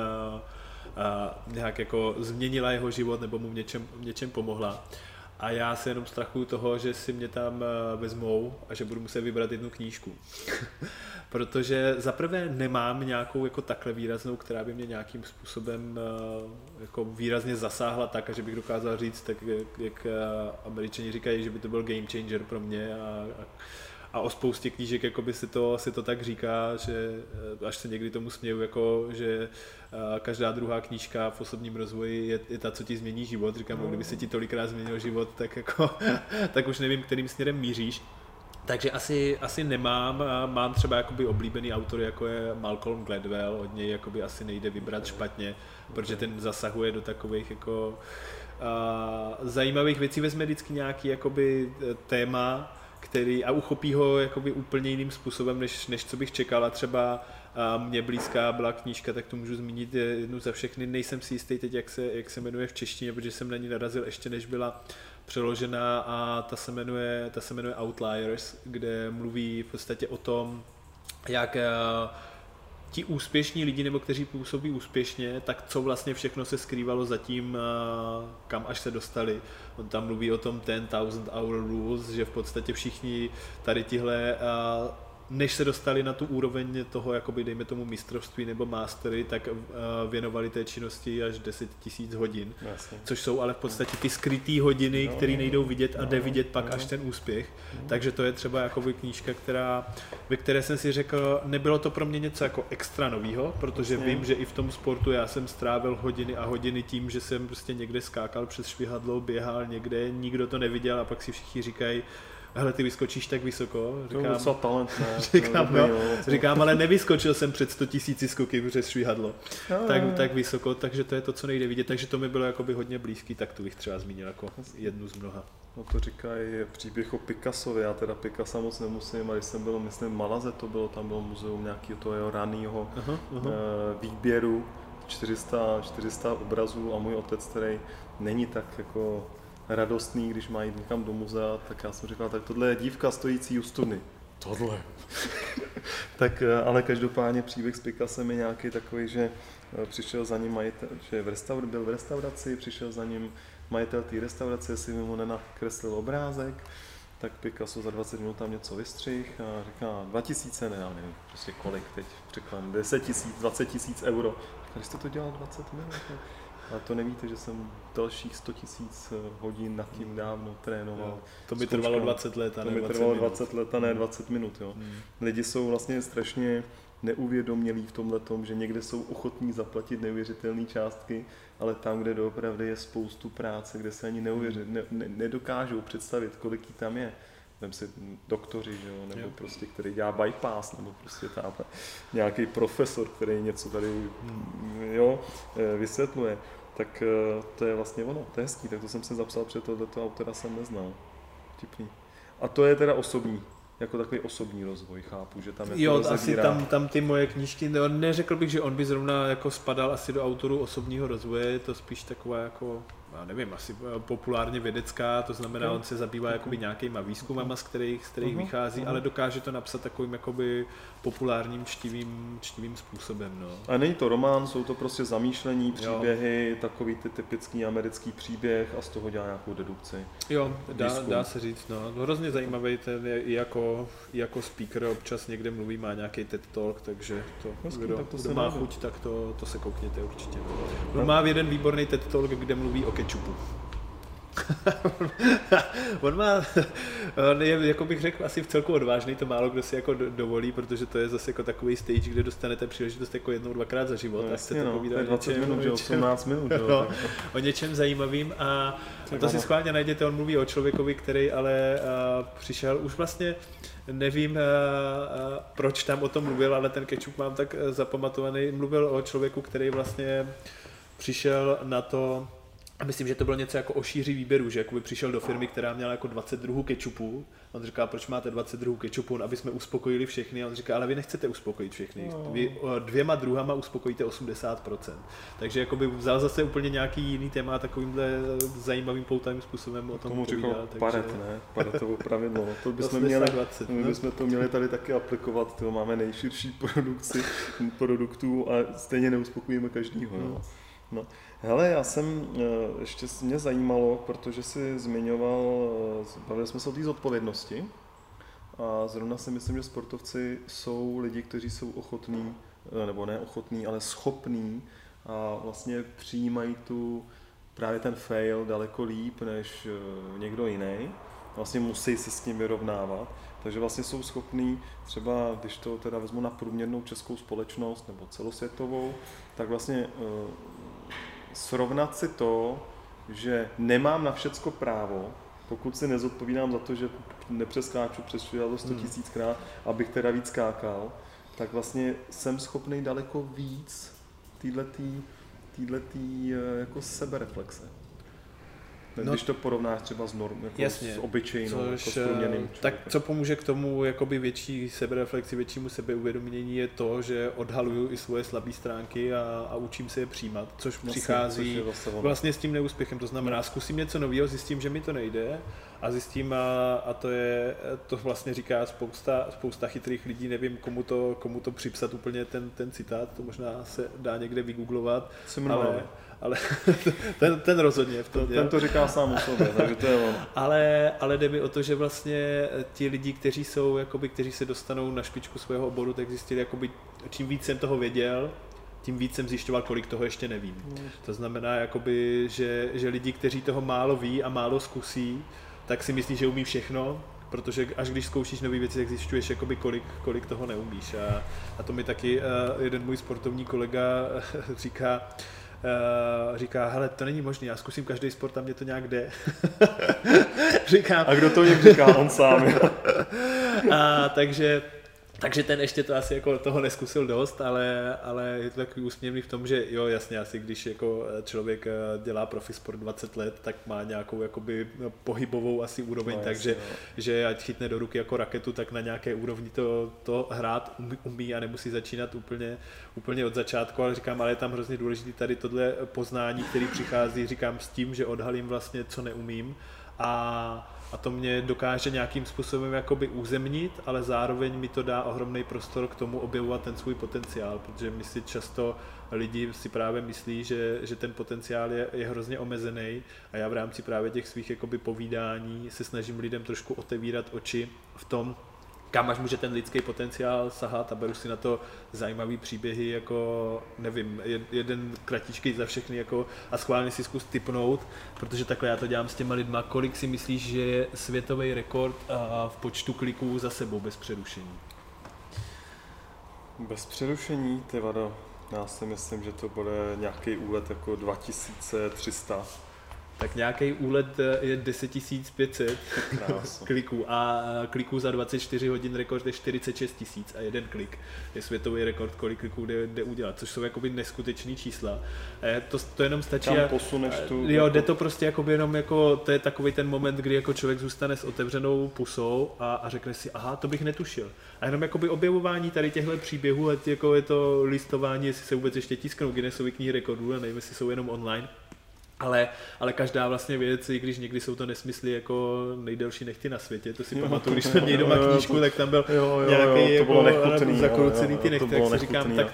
a nějak jako změnila jeho život nebo mu v něčem, v něčem pomohla. A já se jenom strachuju toho, že si mě tam eh, vezmou a že budu muset vybrat jednu knížku. Protože zaprvé nemám nějakou jako takhle výraznou, která by mě nějakým způsobem eh, jako výrazně zasáhla tak, a že bych dokázal říct, tak jak, jak eh, američani říkají, že by to byl game changer pro mě a, a a o spoustě knížek jakoby si to, si to tak říká, že eh, až se někdy tomu směju, jako, že eh, každá druhá knížka v osobním rozvoji je, je ta, co ti změní život. Říkám, no. kdyby se ti tolikrát změnil život, tak, jako, tak už nevím, kterým směrem míříš. Takže asi, asi nemám, mám třeba jakoby oblíbený autory, jako je Malcolm Gladwell, od něj jakoby asi nejde vybrat špatně, protože ten zasahuje do takových jako uh, zajímavých věcí, vezme vždycky nějaký jakoby téma, který a uchopí ho jakoby úplně jiným způsobem, než, než co bych čekal a třeba a mě blízká byla knížka, tak to můžu zmínit jednu za všechny. Nejsem si jistý teď, jak se, jak se jmenuje v češtině, protože jsem na ní narazil ještě než byla přeložená a ta se jmenuje, ta se jmenuje Outliers, kde mluví v podstatě o tom, jak ti úspěšní lidi, nebo kteří působí úspěšně, tak co vlastně všechno se skrývalo zatím, kam až se dostali. On tam mluví o tom 10,000 hour rules, že v podstatě všichni tady tihle než se dostali na tu úroveň toho, jakoby dejme tomu mistrovství nebo mastery, tak uh, věnovali té činnosti až 10 tisíc hodin, Jasně. což jsou ale v podstatě ty skryté hodiny, no, které nejdou vidět a no, jde vidět pak no. až ten úspěch. No. Takže to je třeba jakoby knížka, která, ve které jsem si řekl, nebylo to pro mě něco jako extra novýho, protože Jasně. vím, že i v tom sportu já jsem strávil hodiny a hodiny tím, že jsem prostě někde skákal přes švihadlo, běhal někde, nikdo to neviděl a pak si všichni říkají, hele, ty vyskočíš tak vysoko. Říkám, to talent, ne? říkám, no, no, říkám, ale nevyskočil jsem před 100 tisíci skoky přes švihadlo. No, tak, no, tak vysoko, takže to je to, co nejde vidět. Takže to mi bylo jakoby hodně blízký, tak to bych třeba zmínil jako jednu z mnoha. No to říkají příběh o Picassovi, já teda Picasso moc nemusím, a když jsem byl, myslím, v Malaze to bylo, tam bylo muzeum nějakého toho raného uh, výběru, 400, 400 obrazů a můj otec, který není tak jako radostný, když má jít někam do muzea, tak já jsem říkal, tak tohle je dívka stojící u studny. Tohle. tak eh, ale každopádně příběh s Picassem je nějaký takový, že eh, přišel za ním majitel, že v restaur, byl v restauraci, přišel za ním majitel té restaurace, jestli mu nenakreslil obrázek, tak Picasso za 20 minut tam něco vystřih a říká 2000, ne, já nevím, prostě kolik teď, řekl 10 tisíc, 20 tisíc euro. Když jste to dělal 20 minut, a to nevíte, že jsem dalších 100 tisíc eh, hodin nad tím dávno trénoval. Jo. To by trvalo 20 let a ne To by trvalo 20 let a ne 20 minut. Jo. Hmm. Lidi jsou vlastně strašně neuvědomělí v tomhle tom, že někde jsou ochotní zaplatit neuvěřitelné částky, ale tam, kde doopravdy je spoustu práce, kde se ani neuvěřit, ne, ne, nedokážou představit, kolik jí tam je. Vem si doktoři, že jo, nebo jo. prostě, který dělá bypass, nebo prostě tam nějaký profesor, který něco tady hmm. jo, eh, vysvětluje tak eh, to je vlastně ono, to je hezký, tak to jsem si zapsal, protože tohleto autora jsem neznal. Tipný. A to je teda osobní, jako takový osobní rozvoj, chápu, že tam je Jo, to asi tam, tam ty moje knížky, neřekl bych, že on by zrovna jako spadal asi do autoru osobního rozvoje, je to spíš taková jako já nevím, asi populárně vědecká, to znamená, on se zabývá jakoby nějakýma výzkumama, z kterých, z kterých uh-huh, vychází, uh-huh. ale dokáže to napsat takovým jakoby populárním čtivým, čtivým způsobem. No. A není to román, jsou to prostě zamýšlení, příběhy, jo. takový ty typický americký příběh a z toho dělá nějakou dedukci. Jo, dá, dá se říct, no. no. Hrozně zajímavý ten je i jako, i jako speaker, občas někde mluví, má nějaký TED Talk, takže to, Hezky, kdo, tak to kdo má chuť, tak to, to se koukněte určitě. On má jeden výborný TED Talk, kde mluví o kečupu. on má, on je, jako bych řekl, asi v celku odvážný, to málo kdo si jako dovolí, protože to je zase jako takový stage, kde dostanete příležitost jako jednou, dvakrát za život. No, jasně, no, to je 20 něčem, minut, 18 minut. Jo, no, o něčem zajímavým a, a to si schválně najděte, on mluví o člověkovi, který ale uh, přišel už vlastně nevím, uh, uh, proč tam o tom mluvil, ale ten kečup mám tak zapamatovaný. Mluvil o člověku, který vlastně přišel na to, a myslím, že to bylo něco jako o šíři výběru, že jakoby přišel do firmy, která měla jako 20 druhů kečupu. On říká, proč máte 20 druhů kečupu, no, aby jsme uspokojili všechny. A on říká, ale vy nechcete uspokojit všechny. No. Vy dvěma druhama uspokojíte 80%. Takže jakoby vzal zase úplně nějaký jiný téma takovýmhle zajímavým poutavým způsobem o tom Tomu říkal takže... Paret, ne? Paretovo pravidlo. To bychom měli, 20, my no. bychom to měli tady taky aplikovat. To máme nejširší produkci produktů a stejně neuspokojíme každýho. No. No. Hele, já jsem, eh, ještě mě zajímalo, protože si zmiňoval, eh, bavili jsme se o té zodpovědnosti a zrovna si myslím, že sportovci jsou lidi, kteří jsou ochotní, eh, nebo ne ochotní, ale schopní a vlastně přijímají tu právě ten fail daleko líp než někdo jiný. Vlastně musí se s tím vyrovnávat. Takže vlastně jsou schopní, třeba když to teda vezmu na průměrnou českou společnost nebo celosvětovou, tak vlastně srovnat si to, že nemám na všecko právo, pokud si nezodpovídám za to, že nepřeskáču přes 100 hmm. tisíckrát, abych teda víc skákal, tak vlastně jsem schopný daleko víc týhletý, týhletý eh, jako sebereflexe no, když to porovnáš třeba s norm, jako jasně, s obyčejnou, což, jako s průměrným Tak co pomůže k tomu jakoby větší sebereflexi, většímu sebeuvědomění je to, že odhaluju i svoje slabé stránky a, a učím se je přijímat, což vlastně, přichází což vlastně s tím neúspěchem. To znamená, zkusím něco nového, zjistím, že mi to nejde a zjistím, a, a to je, to vlastně říká spousta, spousta chytrých lidí, nevím, komu to, komu to připsat úplně ten, ten citát, to možná se dá někde vygooglovat, ale, ale ten, ten rozhodně v tom. Ten to říká sám o sobě, takže to je on. Ale, ale jde mi o to, že vlastně ti lidi, kteří jsou, jakoby, kteří se dostanou na špičku svého oboru, tak zjistili, jakoby, čím víc jsem toho věděl, tím víc jsem zjišťoval, kolik toho ještě nevím. Mm. To znamená, jakoby, že, že lidi, kteří toho málo ví a málo zkusí, tak si myslí, že umí všechno, protože až když zkoušíš nové věci, tak zjišťuješ, jakoby kolik, kolik toho neumíš. A, a to mi taky uh, jeden můj sportovní kolega říká, Uh, říká, hele, to není možné, já zkusím každý sport a mě to nějak jde. Říkám. A kdo to jim říká? On sám. a, takže takže ten ještě to asi jako toho neskusil dost, ale, ale je to takový úsměvný v tom, že jo, jasně, asi když jako člověk eh, dělá profi sport 20 let, tak má nějakou jakoby no, pohybovou asi úroveň, no, takže jasně, že ať chytne do ruky jako raketu, tak na nějaké úrovni to, to hrát umí, umí a nemusí začínat úplně, úplně od začátku, ale říkám, ale je tam hrozně důležité tady tohle poznání, který přichází, říkám s tím, že odhalím vlastně, co neumím a a to mě dokáže nějakým způsobem jakoby uzemnit, ale zároveň mi to dá ohromný prostor k tomu objevovat ten svůj potenciál, protože my si často lidi si právě myslí, že, že ten potenciál je, je hrozně omezený. A já v rámci právě těch svých jakoby povídání se snažím lidem trošku otevírat oči v tom, kam až může ten lidský potenciál sahat a beru si na to zajímavý příběhy, jako nevím, jeden kratičký za všechny jako a schválně si zkus typnout, protože takhle já to dělám s těma lidma, kolik si myslíš, že je světový rekord v počtu kliků za sebou bez přerušení? Bez přerušení, ty vado, já si myslím, že to bude nějaký úlet jako 2300 tak nějaký úlet eh, je 10 500 kliků a eh, kliků za 24 hodin rekord je 46 tisíc a jeden klik je světový rekord, kolik kliků jde, jde udělat, což jsou jakoby neskutečný čísla. A to, to jenom stačí. Tam posuneš tu... Jo, jako... jde to prostě jakoby jenom jako, to je takový ten moment, kdy jako člověk zůstane s otevřenou pusou a, a řekne si, aha, to bych netušil. A jenom jakoby objevování tady těchto příběhů, jako je to listování, jestli se vůbec ještě tisknou Guinnessovy knihy rekordů, a nevím, jestli jsou jenom online, ale, ale každá vlastně věc, i když někdy jsou to nesmysly jako nejdelší nechty na světě, to si pamatuju, když jsme měli doma knížku, tak tam byl jo, jo, nějaký jo, to bylo jako ty nechty, tak si říkám, tak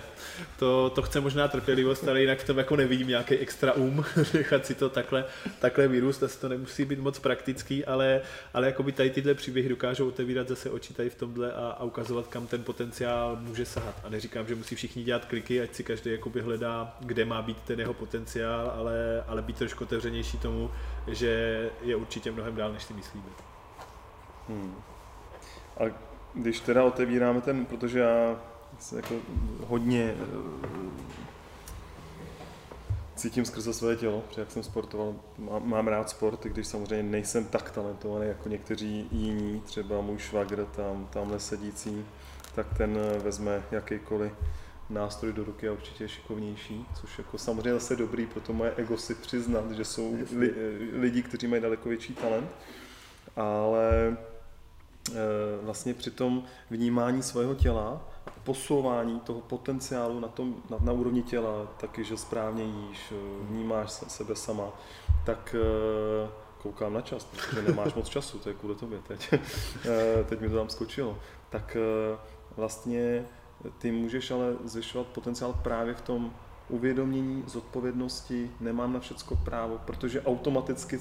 to, to chce možná trpělivost, ale jinak v tom jako nevidím nějaký extra um, nechat si to takhle, takhle vyrůst, asi to nemusí být moc praktický, ale, ale jako by tady tyhle příběhy dokážou otevírat zase oči tady v tomhle a, a ukazovat, kam ten potenciál může sahat. A neříkám, že musí všichni dělat kliky, ať si každý jakoby hledá, kde má být ten jeho potenciál, ale, ale být trošku otevřenější tomu, že je určitě mnohem dál, než si myslíme. Hmm. A když teda otevíráme ten, protože já se jako hodně eh, cítím skrze své tělo, protože jak jsem sportoval, mám, mám rád sport, i když samozřejmě nejsem tak talentovaný jako někteří jiní, třeba můj švagr tam, tamhle sedící, tak ten eh, vezme jakýkoliv nástroj do ruky a určitě šikovnější, což jako samozřejmě zase dobrý pro to moje ego si přiznat, že jsou li, lidi, kteří mají daleko větší talent, ale e, vlastně při tom vnímání svého těla a posouvání toho potenciálu na, tom, na, na úrovni těla, taky, že správně jíš, vnímáš sebe sama, tak koukám na čas, protože nemáš moc času, to je kvůli tobě teď. Teď mi to tam skočilo. Tak vlastně ty můžeš ale zvyšovat potenciál právě v tom uvědomění, zodpovědnosti, nemám na všecko právo, protože automaticky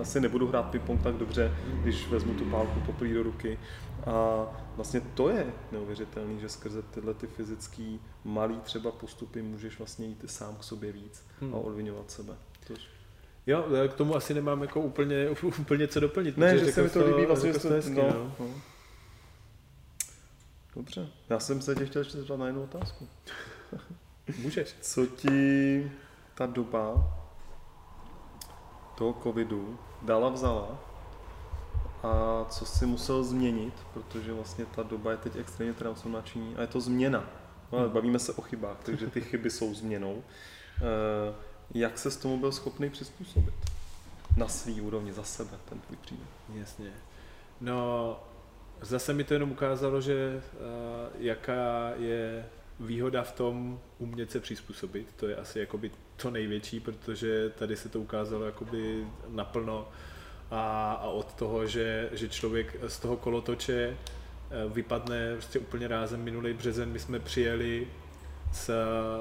asi nebudu hrát ping tak dobře, když vezmu tu pálku poprvé do ruky. A vlastně to je neuvěřitelné, že skrze tyhle ty fyzické malý třeba postupy můžeš vlastně jít sám k sobě víc hmm. a odvinovat sebe. To... Jo, k tomu asi nemám jako úplně, úplně co doplnit. Ne, že se mi to líbí, vlastně, to, hezky, no, no. Dobře, já jsem se tě chtěl ještě zeptat na jednu otázku. Můžeš. Co ti ta doba toho covidu dala vzala a co si musel změnit, protože vlastně ta doba je teď extrémně transformační a je to změna. No, ale bavíme se o chybách, takže ty chyby jsou změnou. Eh, jak se s tomu byl schopný přizpůsobit? Na svý úrovni, za sebe, ten tvůj příběh. Jasně. No, Zase mi to jenom ukázalo, že uh, jaká je výhoda v tom umět se přizpůsobit. To je asi jakoby to největší, protože tady se to ukázalo jakoby naplno a, a od toho, že, že člověk z toho kolotoče eh, vypadne prostě úplně rázem minulý březen. My jsme přijeli z,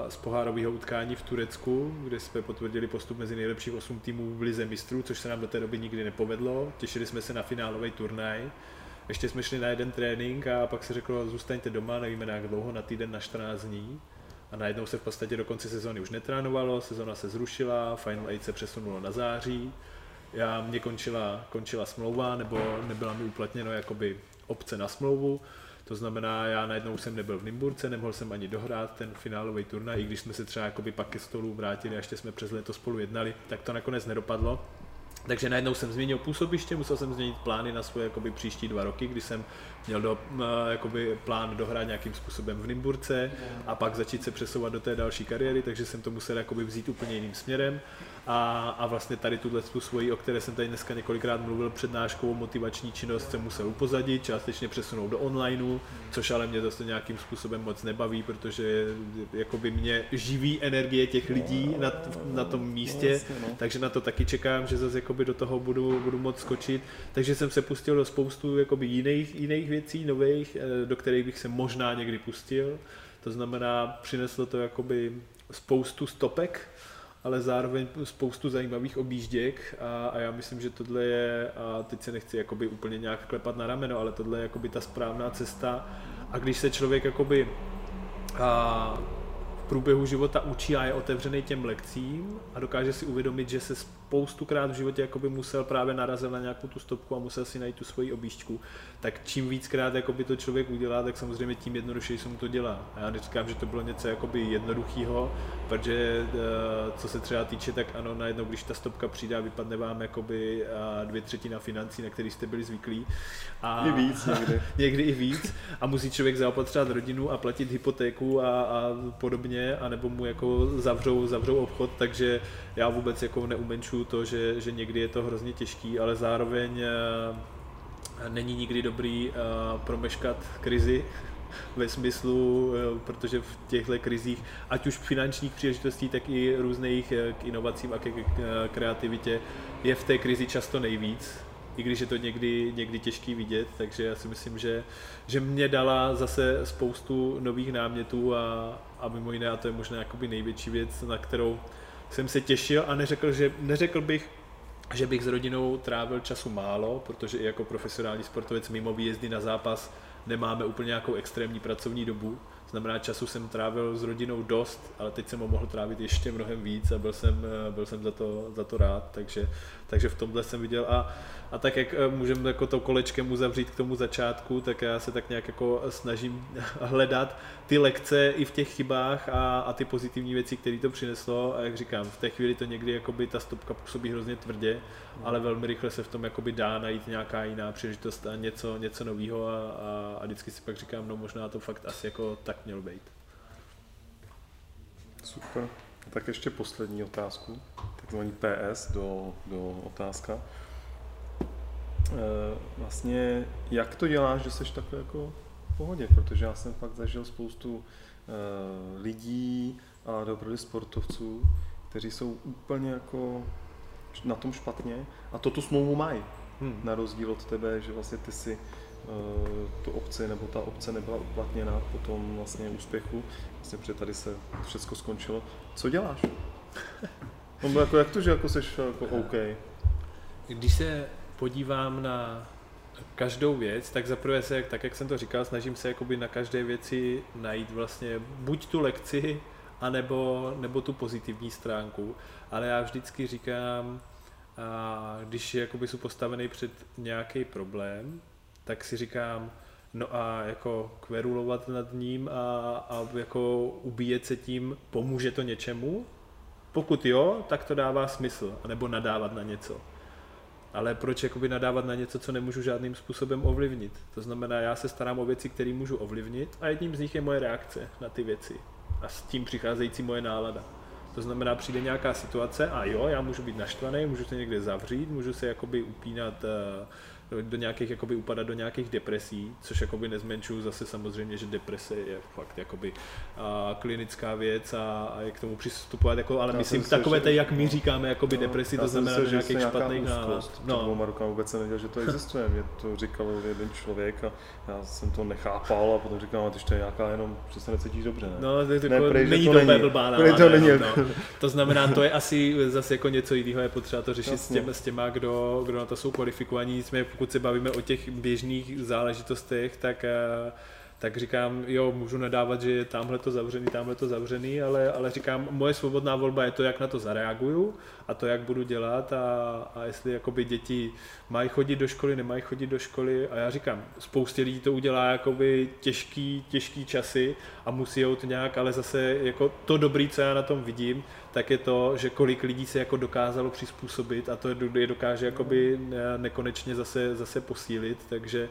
z pohárového utkání v Turecku, kde jsme potvrdili postup mezi nejlepších 8 týmů v Lize mistrů, což se nám do té doby nikdy nepovedlo. Těšili jsme se na finálový turnaj ještě jsme šli na jeden trénink a pak se řeklo, zůstaňte doma, nevíme na jak dlouho, na týden, na 14 dní. A najednou se v podstatě do konce sezóny už netrénovalo, sezóna se zrušila, Final 8 se přesunulo na září. Já, mě končila, končila smlouva, nebo nebyla mi uplatněno jakoby obce na smlouvu, to znamená, já najednou jsem nebyl v Nymburce, nemohl jsem ani dohrát ten finálový turnaj, i když jsme se třeba jakoby pak ke stolu vrátili a ještě jsme přes léto spolu jednali, tak to nakonec nedopadlo. Takže najednou jsem změnil působiště, musel jsem změnit plány na svoje jakoby, příští dva roky, kdy jsem měl do, uh, jakoby, plán dohrát nějakým způsobem v Nymburce a pak začít se přesouvat do té další kariéry, takže jsem to musel jakoby, vzít úplně jiným směrem a, a vlastně tady tuhle tu svoji, o které jsem tady dneska několikrát mluvil, přednáškou motivační činnost jsem musel upozadit, částečně přesunout do onlineu, což ale mě zase nějakým způsobem moc nebaví, protože jakoby mě živí energie těch lidí na, na tom místě, no. takže na to taky čekám, že zase jakoby do toho budu, budu moc skočit. Takže jsem se pustil do spoustu jakoby jiných, jiných věcí, nových, eh, do kterých bych se možná někdy pustil. To znamená, přineslo to jakoby spoustu stopek, ale zároveň spoustu zajímavých objížděk a, a já myslím, že tohle je, a teď se nechci jakoby úplně nějak klepat na rameno, ale tohle je jakoby ta správná cesta a když se člověk jakoby a, v průběhu života učí a je otevřený těm lekcím a dokáže si uvědomit, že se spoustukrát v životě jakoby musel právě narazit na nějakou tu stopku a musel si najít tu svoji objížďku, tak čím víckrát jakoby to člověk udělá, tak samozřejmě tím jednodušeji se mu to dělá. Já neříkám, že to bylo něco jakoby jednoduchého, protože eh, co se třeba týče, tak ano, najednou, když ta stopka přijde a vypadne vám jakoby eh, dvě třetina financí, na který jste byli zvyklí. A I víc někdy. někdy i víc. A musí člověk zaopatřovat rodinu a platit hypotéku a, a podobně, anebo mu jako zavřou, zavřou obchod, takže já vůbec jako neumenčuju to, že, že někdy je to hrozně těžký, ale zároveň eh, není nikdy dobrý uh, promeškat krizi ve smyslu, uh, protože v těchto krizích, ať už finančních příležitostí, tak i různých k inovacím a ke kreativitě, je v té krizi často nejvíc, i když je to někdy, někdy těžký vidět, takže já si myslím, že, že mě dala zase spoustu nových námětů a, a mimo jiné, a to je možná jakoby největší věc, na kterou jsem se těšil a neřekl, že, neřekl bych, že bych s rodinou trávil času málo, protože i jako profesionální sportovec mimo výjezdy na zápas nemáme úplně nějakou extrémní pracovní dobu. Znamená, času jsem trávil s rodinou dost, ale teď jsem ho mohl trávit ještě mnohem víc a byl jsem, byl jsem za, to, za to rád, takže, takže v tomhle jsem viděl a a tak jak eh, můžeme jako to kolečkem uzavřít k tomu začátku, tak já se tak nějak jako snažím hledat ty lekce i v těch chybách a, a ty pozitivní věci, které to přineslo. A jak říkám, v té chvíli to někdy jakoby ta stopka působí hrozně tvrdě, ale velmi rychle se v tom jakoby dá najít nějaká jiná příležitost a něco, něco nového a, a, a vždycky si pak říkám, no možná to fakt asi jako tak mělo být. Super. Tak ještě poslední otázku, takzvaný PS do, do otázka. E, vlastně, jak to děláš, že jsi takhle jako v pohodě? Protože já jsem fakt zažil spoustu e, lidí a opravdu sportovců, kteří jsou úplně jako na tom špatně a to tu smlouvu mají. Hmm. Na rozdíl od tebe, že vlastně ty si uh, tu obci nebo ta obce nebyla uplatněna po tom vlastně úspěchu, vlastně protože tady se všechno skončilo. Co děláš? No, jako, jak to, že jako jsi jako OK? Když se podívám na každou věc, tak zaprvé se, tak jak jsem to říkal, snažím se jakoby na každé věci najít vlastně buď tu lekci, anebo, nebo tu pozitivní stránku. Ale já vždycky říkám, a když jakoby jsou postavený před nějaký problém, tak si říkám, no a jako kverulovat nad ním a, a jako ubíjet se tím, pomůže to něčemu? Pokud jo, tak to dává smysl, anebo nadávat na něco. Ale proč jakoby nadávat na něco, co nemůžu žádným způsobem ovlivnit? To znamená, já se starám o věci, které můžu ovlivnit a jedním z nich je moje reakce na ty věci. A s tím přicházející moje nálada. To znamená, přijde nějaká situace a jo, já můžu být naštvaný, můžu se někde zavřít, můžu se jakoby upínat uh, do nějakých, jakoby upadat do nějakých depresí, což jakoby nezmenšuju zase samozřejmě, že deprese je fakt jakoby a, klinická věc a, a je k tomu přistupovat, jako, ale já myslím takové ty, jak my říkáme, jakoby no, depresi, to znamená do nějakých špatných nálad. No. dvouma rukama vůbec jsem nevěděl, že to existuje, mě to říkal jeden člověk a já jsem to nechápal a potom říkal, že to je nějaká jenom, že se necítíš dobře, ne? No, to, to, ne, prej, není to, to není. blbá to, není. No. to znamená, to je asi zase jako něco jiného, je potřeba to řešit s, těma, s těma, kdo, kdo na to jsou kvalifikovaní, jsme pokud se bavíme o těch běžných záležitostech, tak eh, tak říkám, jo, můžu nadávat, že je tamhle to zavřený, tamhle to zavřený, ale, ale říkám, moje svobodná volba je to, jak na to zareaguju a to, jak budu dělat a, a jestli jakoby děti mají chodit do školy, nemají chodit do školy. A já říkám, spoustě lidí to udělá jakoby těžký, těžký časy a musí to nějak, ale zase jako to dobrý, co já na tom vidím, tak je to, že kolik lidí se jako dokázalo přizpůsobit a to je dokáže jakoby nekonečně zase, zase posílit, takže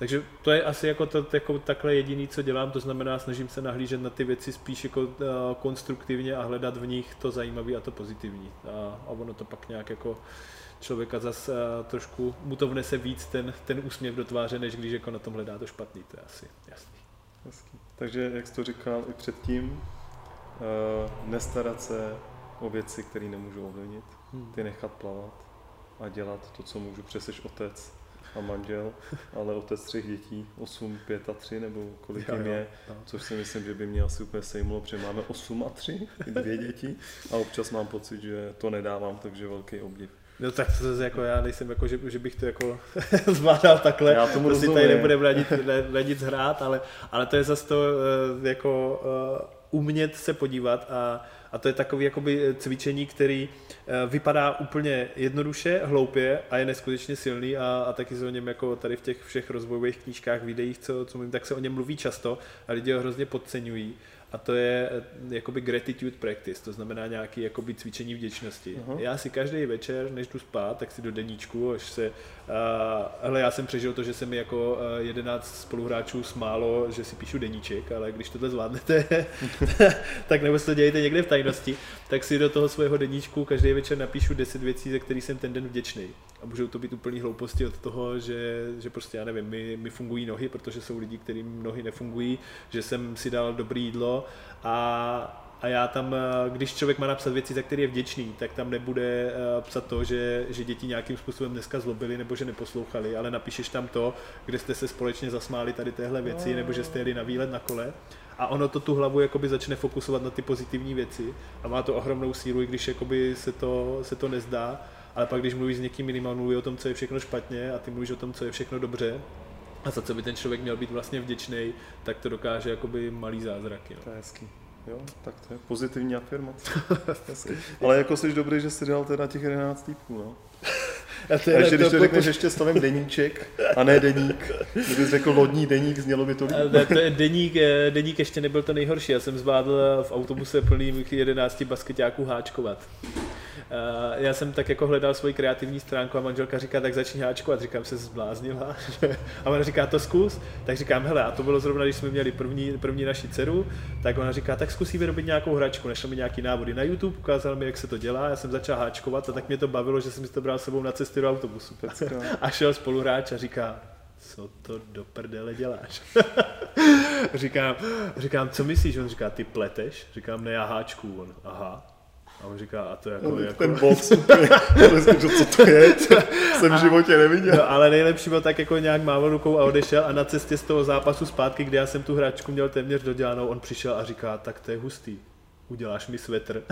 takže to je asi jako, to, jako takhle jediný, co dělám, to znamená, snažím se nahlížet na ty věci spíš jako uh, konstruktivně a hledat v nich to zajímavé a to pozitivní. A, a ono to pak nějak jako člověka zase uh, trošku, mu to vnese víc ten, ten úsměv do tváře, než když jako na tom hledá to špatný, to je asi jasný. Hezký. Takže, jak jsi to říkal i předtím, uh, nestarat se o věci, které nemůžu ovlivnit, hmm. ty nechat plavat a dělat to, co můžu, přeseš otec, a manžel, ale otec třech dětí, 8, 5 a 3, nebo kolik jim je, což si myslím, že by mě asi úplně sejmulo, protože máme 8 a 3, dvě děti a občas mám pocit, že to nedávám, takže velký obdiv. No tak to zase jako já nejsem jako, že, že bych to jako zvládal takhle, já tomu prostě tady nebudeme na nic, na nic hrát, ale, ale to je zase to eh, jako uh, umět se podívat a a to je takový jakoby cvičení, který eh, vypadá úplně jednoduše, hloupě a je neskutečně silný a, a taky se o něm jako tady v těch všech rozvojových knížkách, videích, co, co mluvím, tak se o něm mluví často a lidi ho hrozně podceňují a to je eh, jakoby gratitude practice, to znamená nějaký jakoby cvičení vděčnosti. Uh-huh. Já si každý večer, než jdu spát, tak si do deníčku, až se, hele, já jsem přežil to, že se mi jako uh, 11 spoluhráčů smálo, že si píšu deníček, ale když tohle zvládnete, tak nebo to dějete někde v tajnosti, tak si do toho svého deníčku každý večer napíšu 10 věcí, za které jsem ten den vděčný. A můžou to být úplný hlouposti od toho, že, že prostě, já nevím, mi, mi fungují nohy, protože jsou lidi, kterým nohy nefungují, že jsem si dal dobrý jídlo a, a já tam, eh, když člověk má napsat věci, za které je vděčný, tak tam nebude eh, psat to, že, že děti nějakým způsobem dneska zlobili nebo že neposlouchali, ale napíšeš tam to, kde jste se společně zasmáli tady téhle věci, nebo že jste jeli na výlet na kole a ono to tu hlavu jakoby začne fokusovat na ty pozitivní věci a má to ohromnou sílu, i když jakoby se to, se to nezdá, ale pak když mluvíš s někým jiným a mluví o tom, co je všechno špatně a ty mluvíš o tom, co je všechno dobře, a za co by ten člověk měl být vlastně vděčný, tak to dokáže jakoby malý zázraky. No. To je hezký. Jo, tak to je pozitivní afirmace. Ale jako jsi dobrý, že jsi dělal teda těch 11 týpků, no. A, to je, a že když to, to řekneš ještě stavím deníček a ne deník, kdybys řekl lodní deník, znělo by to líp. Ne, to je deník, eh, deník ještě nebyl to nejhorší, já jsem zvládl v autobuse plný 11 basketáků háčkovat. já jsem tak jako hledal svoji kreativní stránku a manželka říká, tak začni háčkovat. Říkám, se zbláznila. a ona říká, to zkus. Tak říkám, hele, a to bylo zrovna, když jsme měli první, první naši dceru, tak ona říká, tak zkusí vyrobit nějakou hračku. Našel mi nějaký návody na YouTube, ukázal mi, jak se to dělá. Já jsem začal háčkovat a tak mě to bavilo, že jsem si to bral s sebou na cesty do autobusu. a šel spoluhráč a říká, co to do prdele děláš? říkám, říkám, co myslíš? On říká, ty pleteš? Říkám, ne, já háčku. On, aha. A on říká, a to jako... No, jako... Ten box, co to je, jsem v životě neviděl. No, ale nejlepší byl tak jako nějak mával rukou a odešel a na cestě z toho zápasu zpátky, kde já jsem tu hračku měl téměř dodělanou, on přišel a říká, tak to je hustý uděláš mi svetr.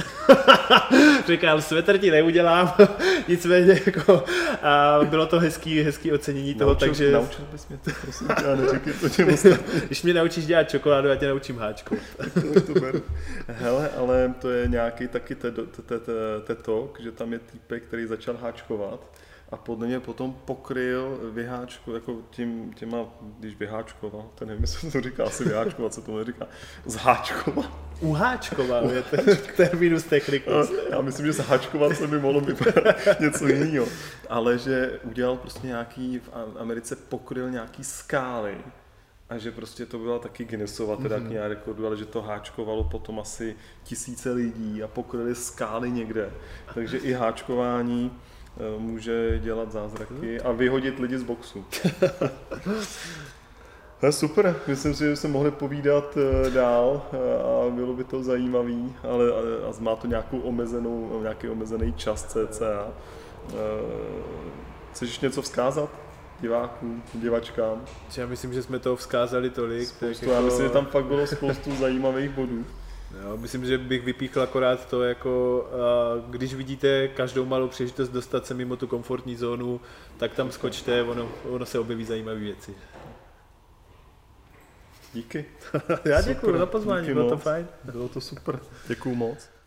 Říkal, svetr ti neudělám, nicméně jako, a bylo to hezký, hezký ocenění naučil, toho, takže... Naučil bys mě to, prosím tě, neříkej to těm Když mě naučíš dělat čokoládu, já tě naučím háčku. Hele, ale to je nějaký taky tetok, že tam je týpek, který začal háčkovat a podle mě potom pokryl vyháčku, jako tím, těma, když vyháčkoval, to nevím, jestli to říká, asi vyháčkovat, co to říká, zháčkovat. Uháčkoval je ten terminus technicus. Já myslím, že zháčkovat se by mohlo být něco jiného. Ale že udělal prostě nějaký, v Americe pokryl nějaký skály, a že prostě to byla taky Guinnessova teda mm-hmm. kniha rekordu, ale že to háčkovalo potom asi tisíce lidí a pokryli skály někde. Takže i háčkování může dělat zázraky a vyhodit lidi z boxu. je super, myslím si, že se mohli povídat eh, dál eh, a bylo by to zajímavý, ale a má to nějakou omezenou, nějaký omezený čas cca. Chceš něco vzkázat? divákům, divačkám. Já myslím, že jsme toho vzkázali tolik. Spoustu, tak jako... Já myslím, že tam fakt bylo spoustu zajímavých bodů. Jo, myslím, že bych vypíchl akorát to, jako když vidíte každou malou příležitost dostat se mimo tu komfortní zónu, tak tam skočte, ono, ono se objeví zajímavé věci. Díky. Já děkuji za pozvání, bylo to fajn. Bylo to super. Děkuji moc.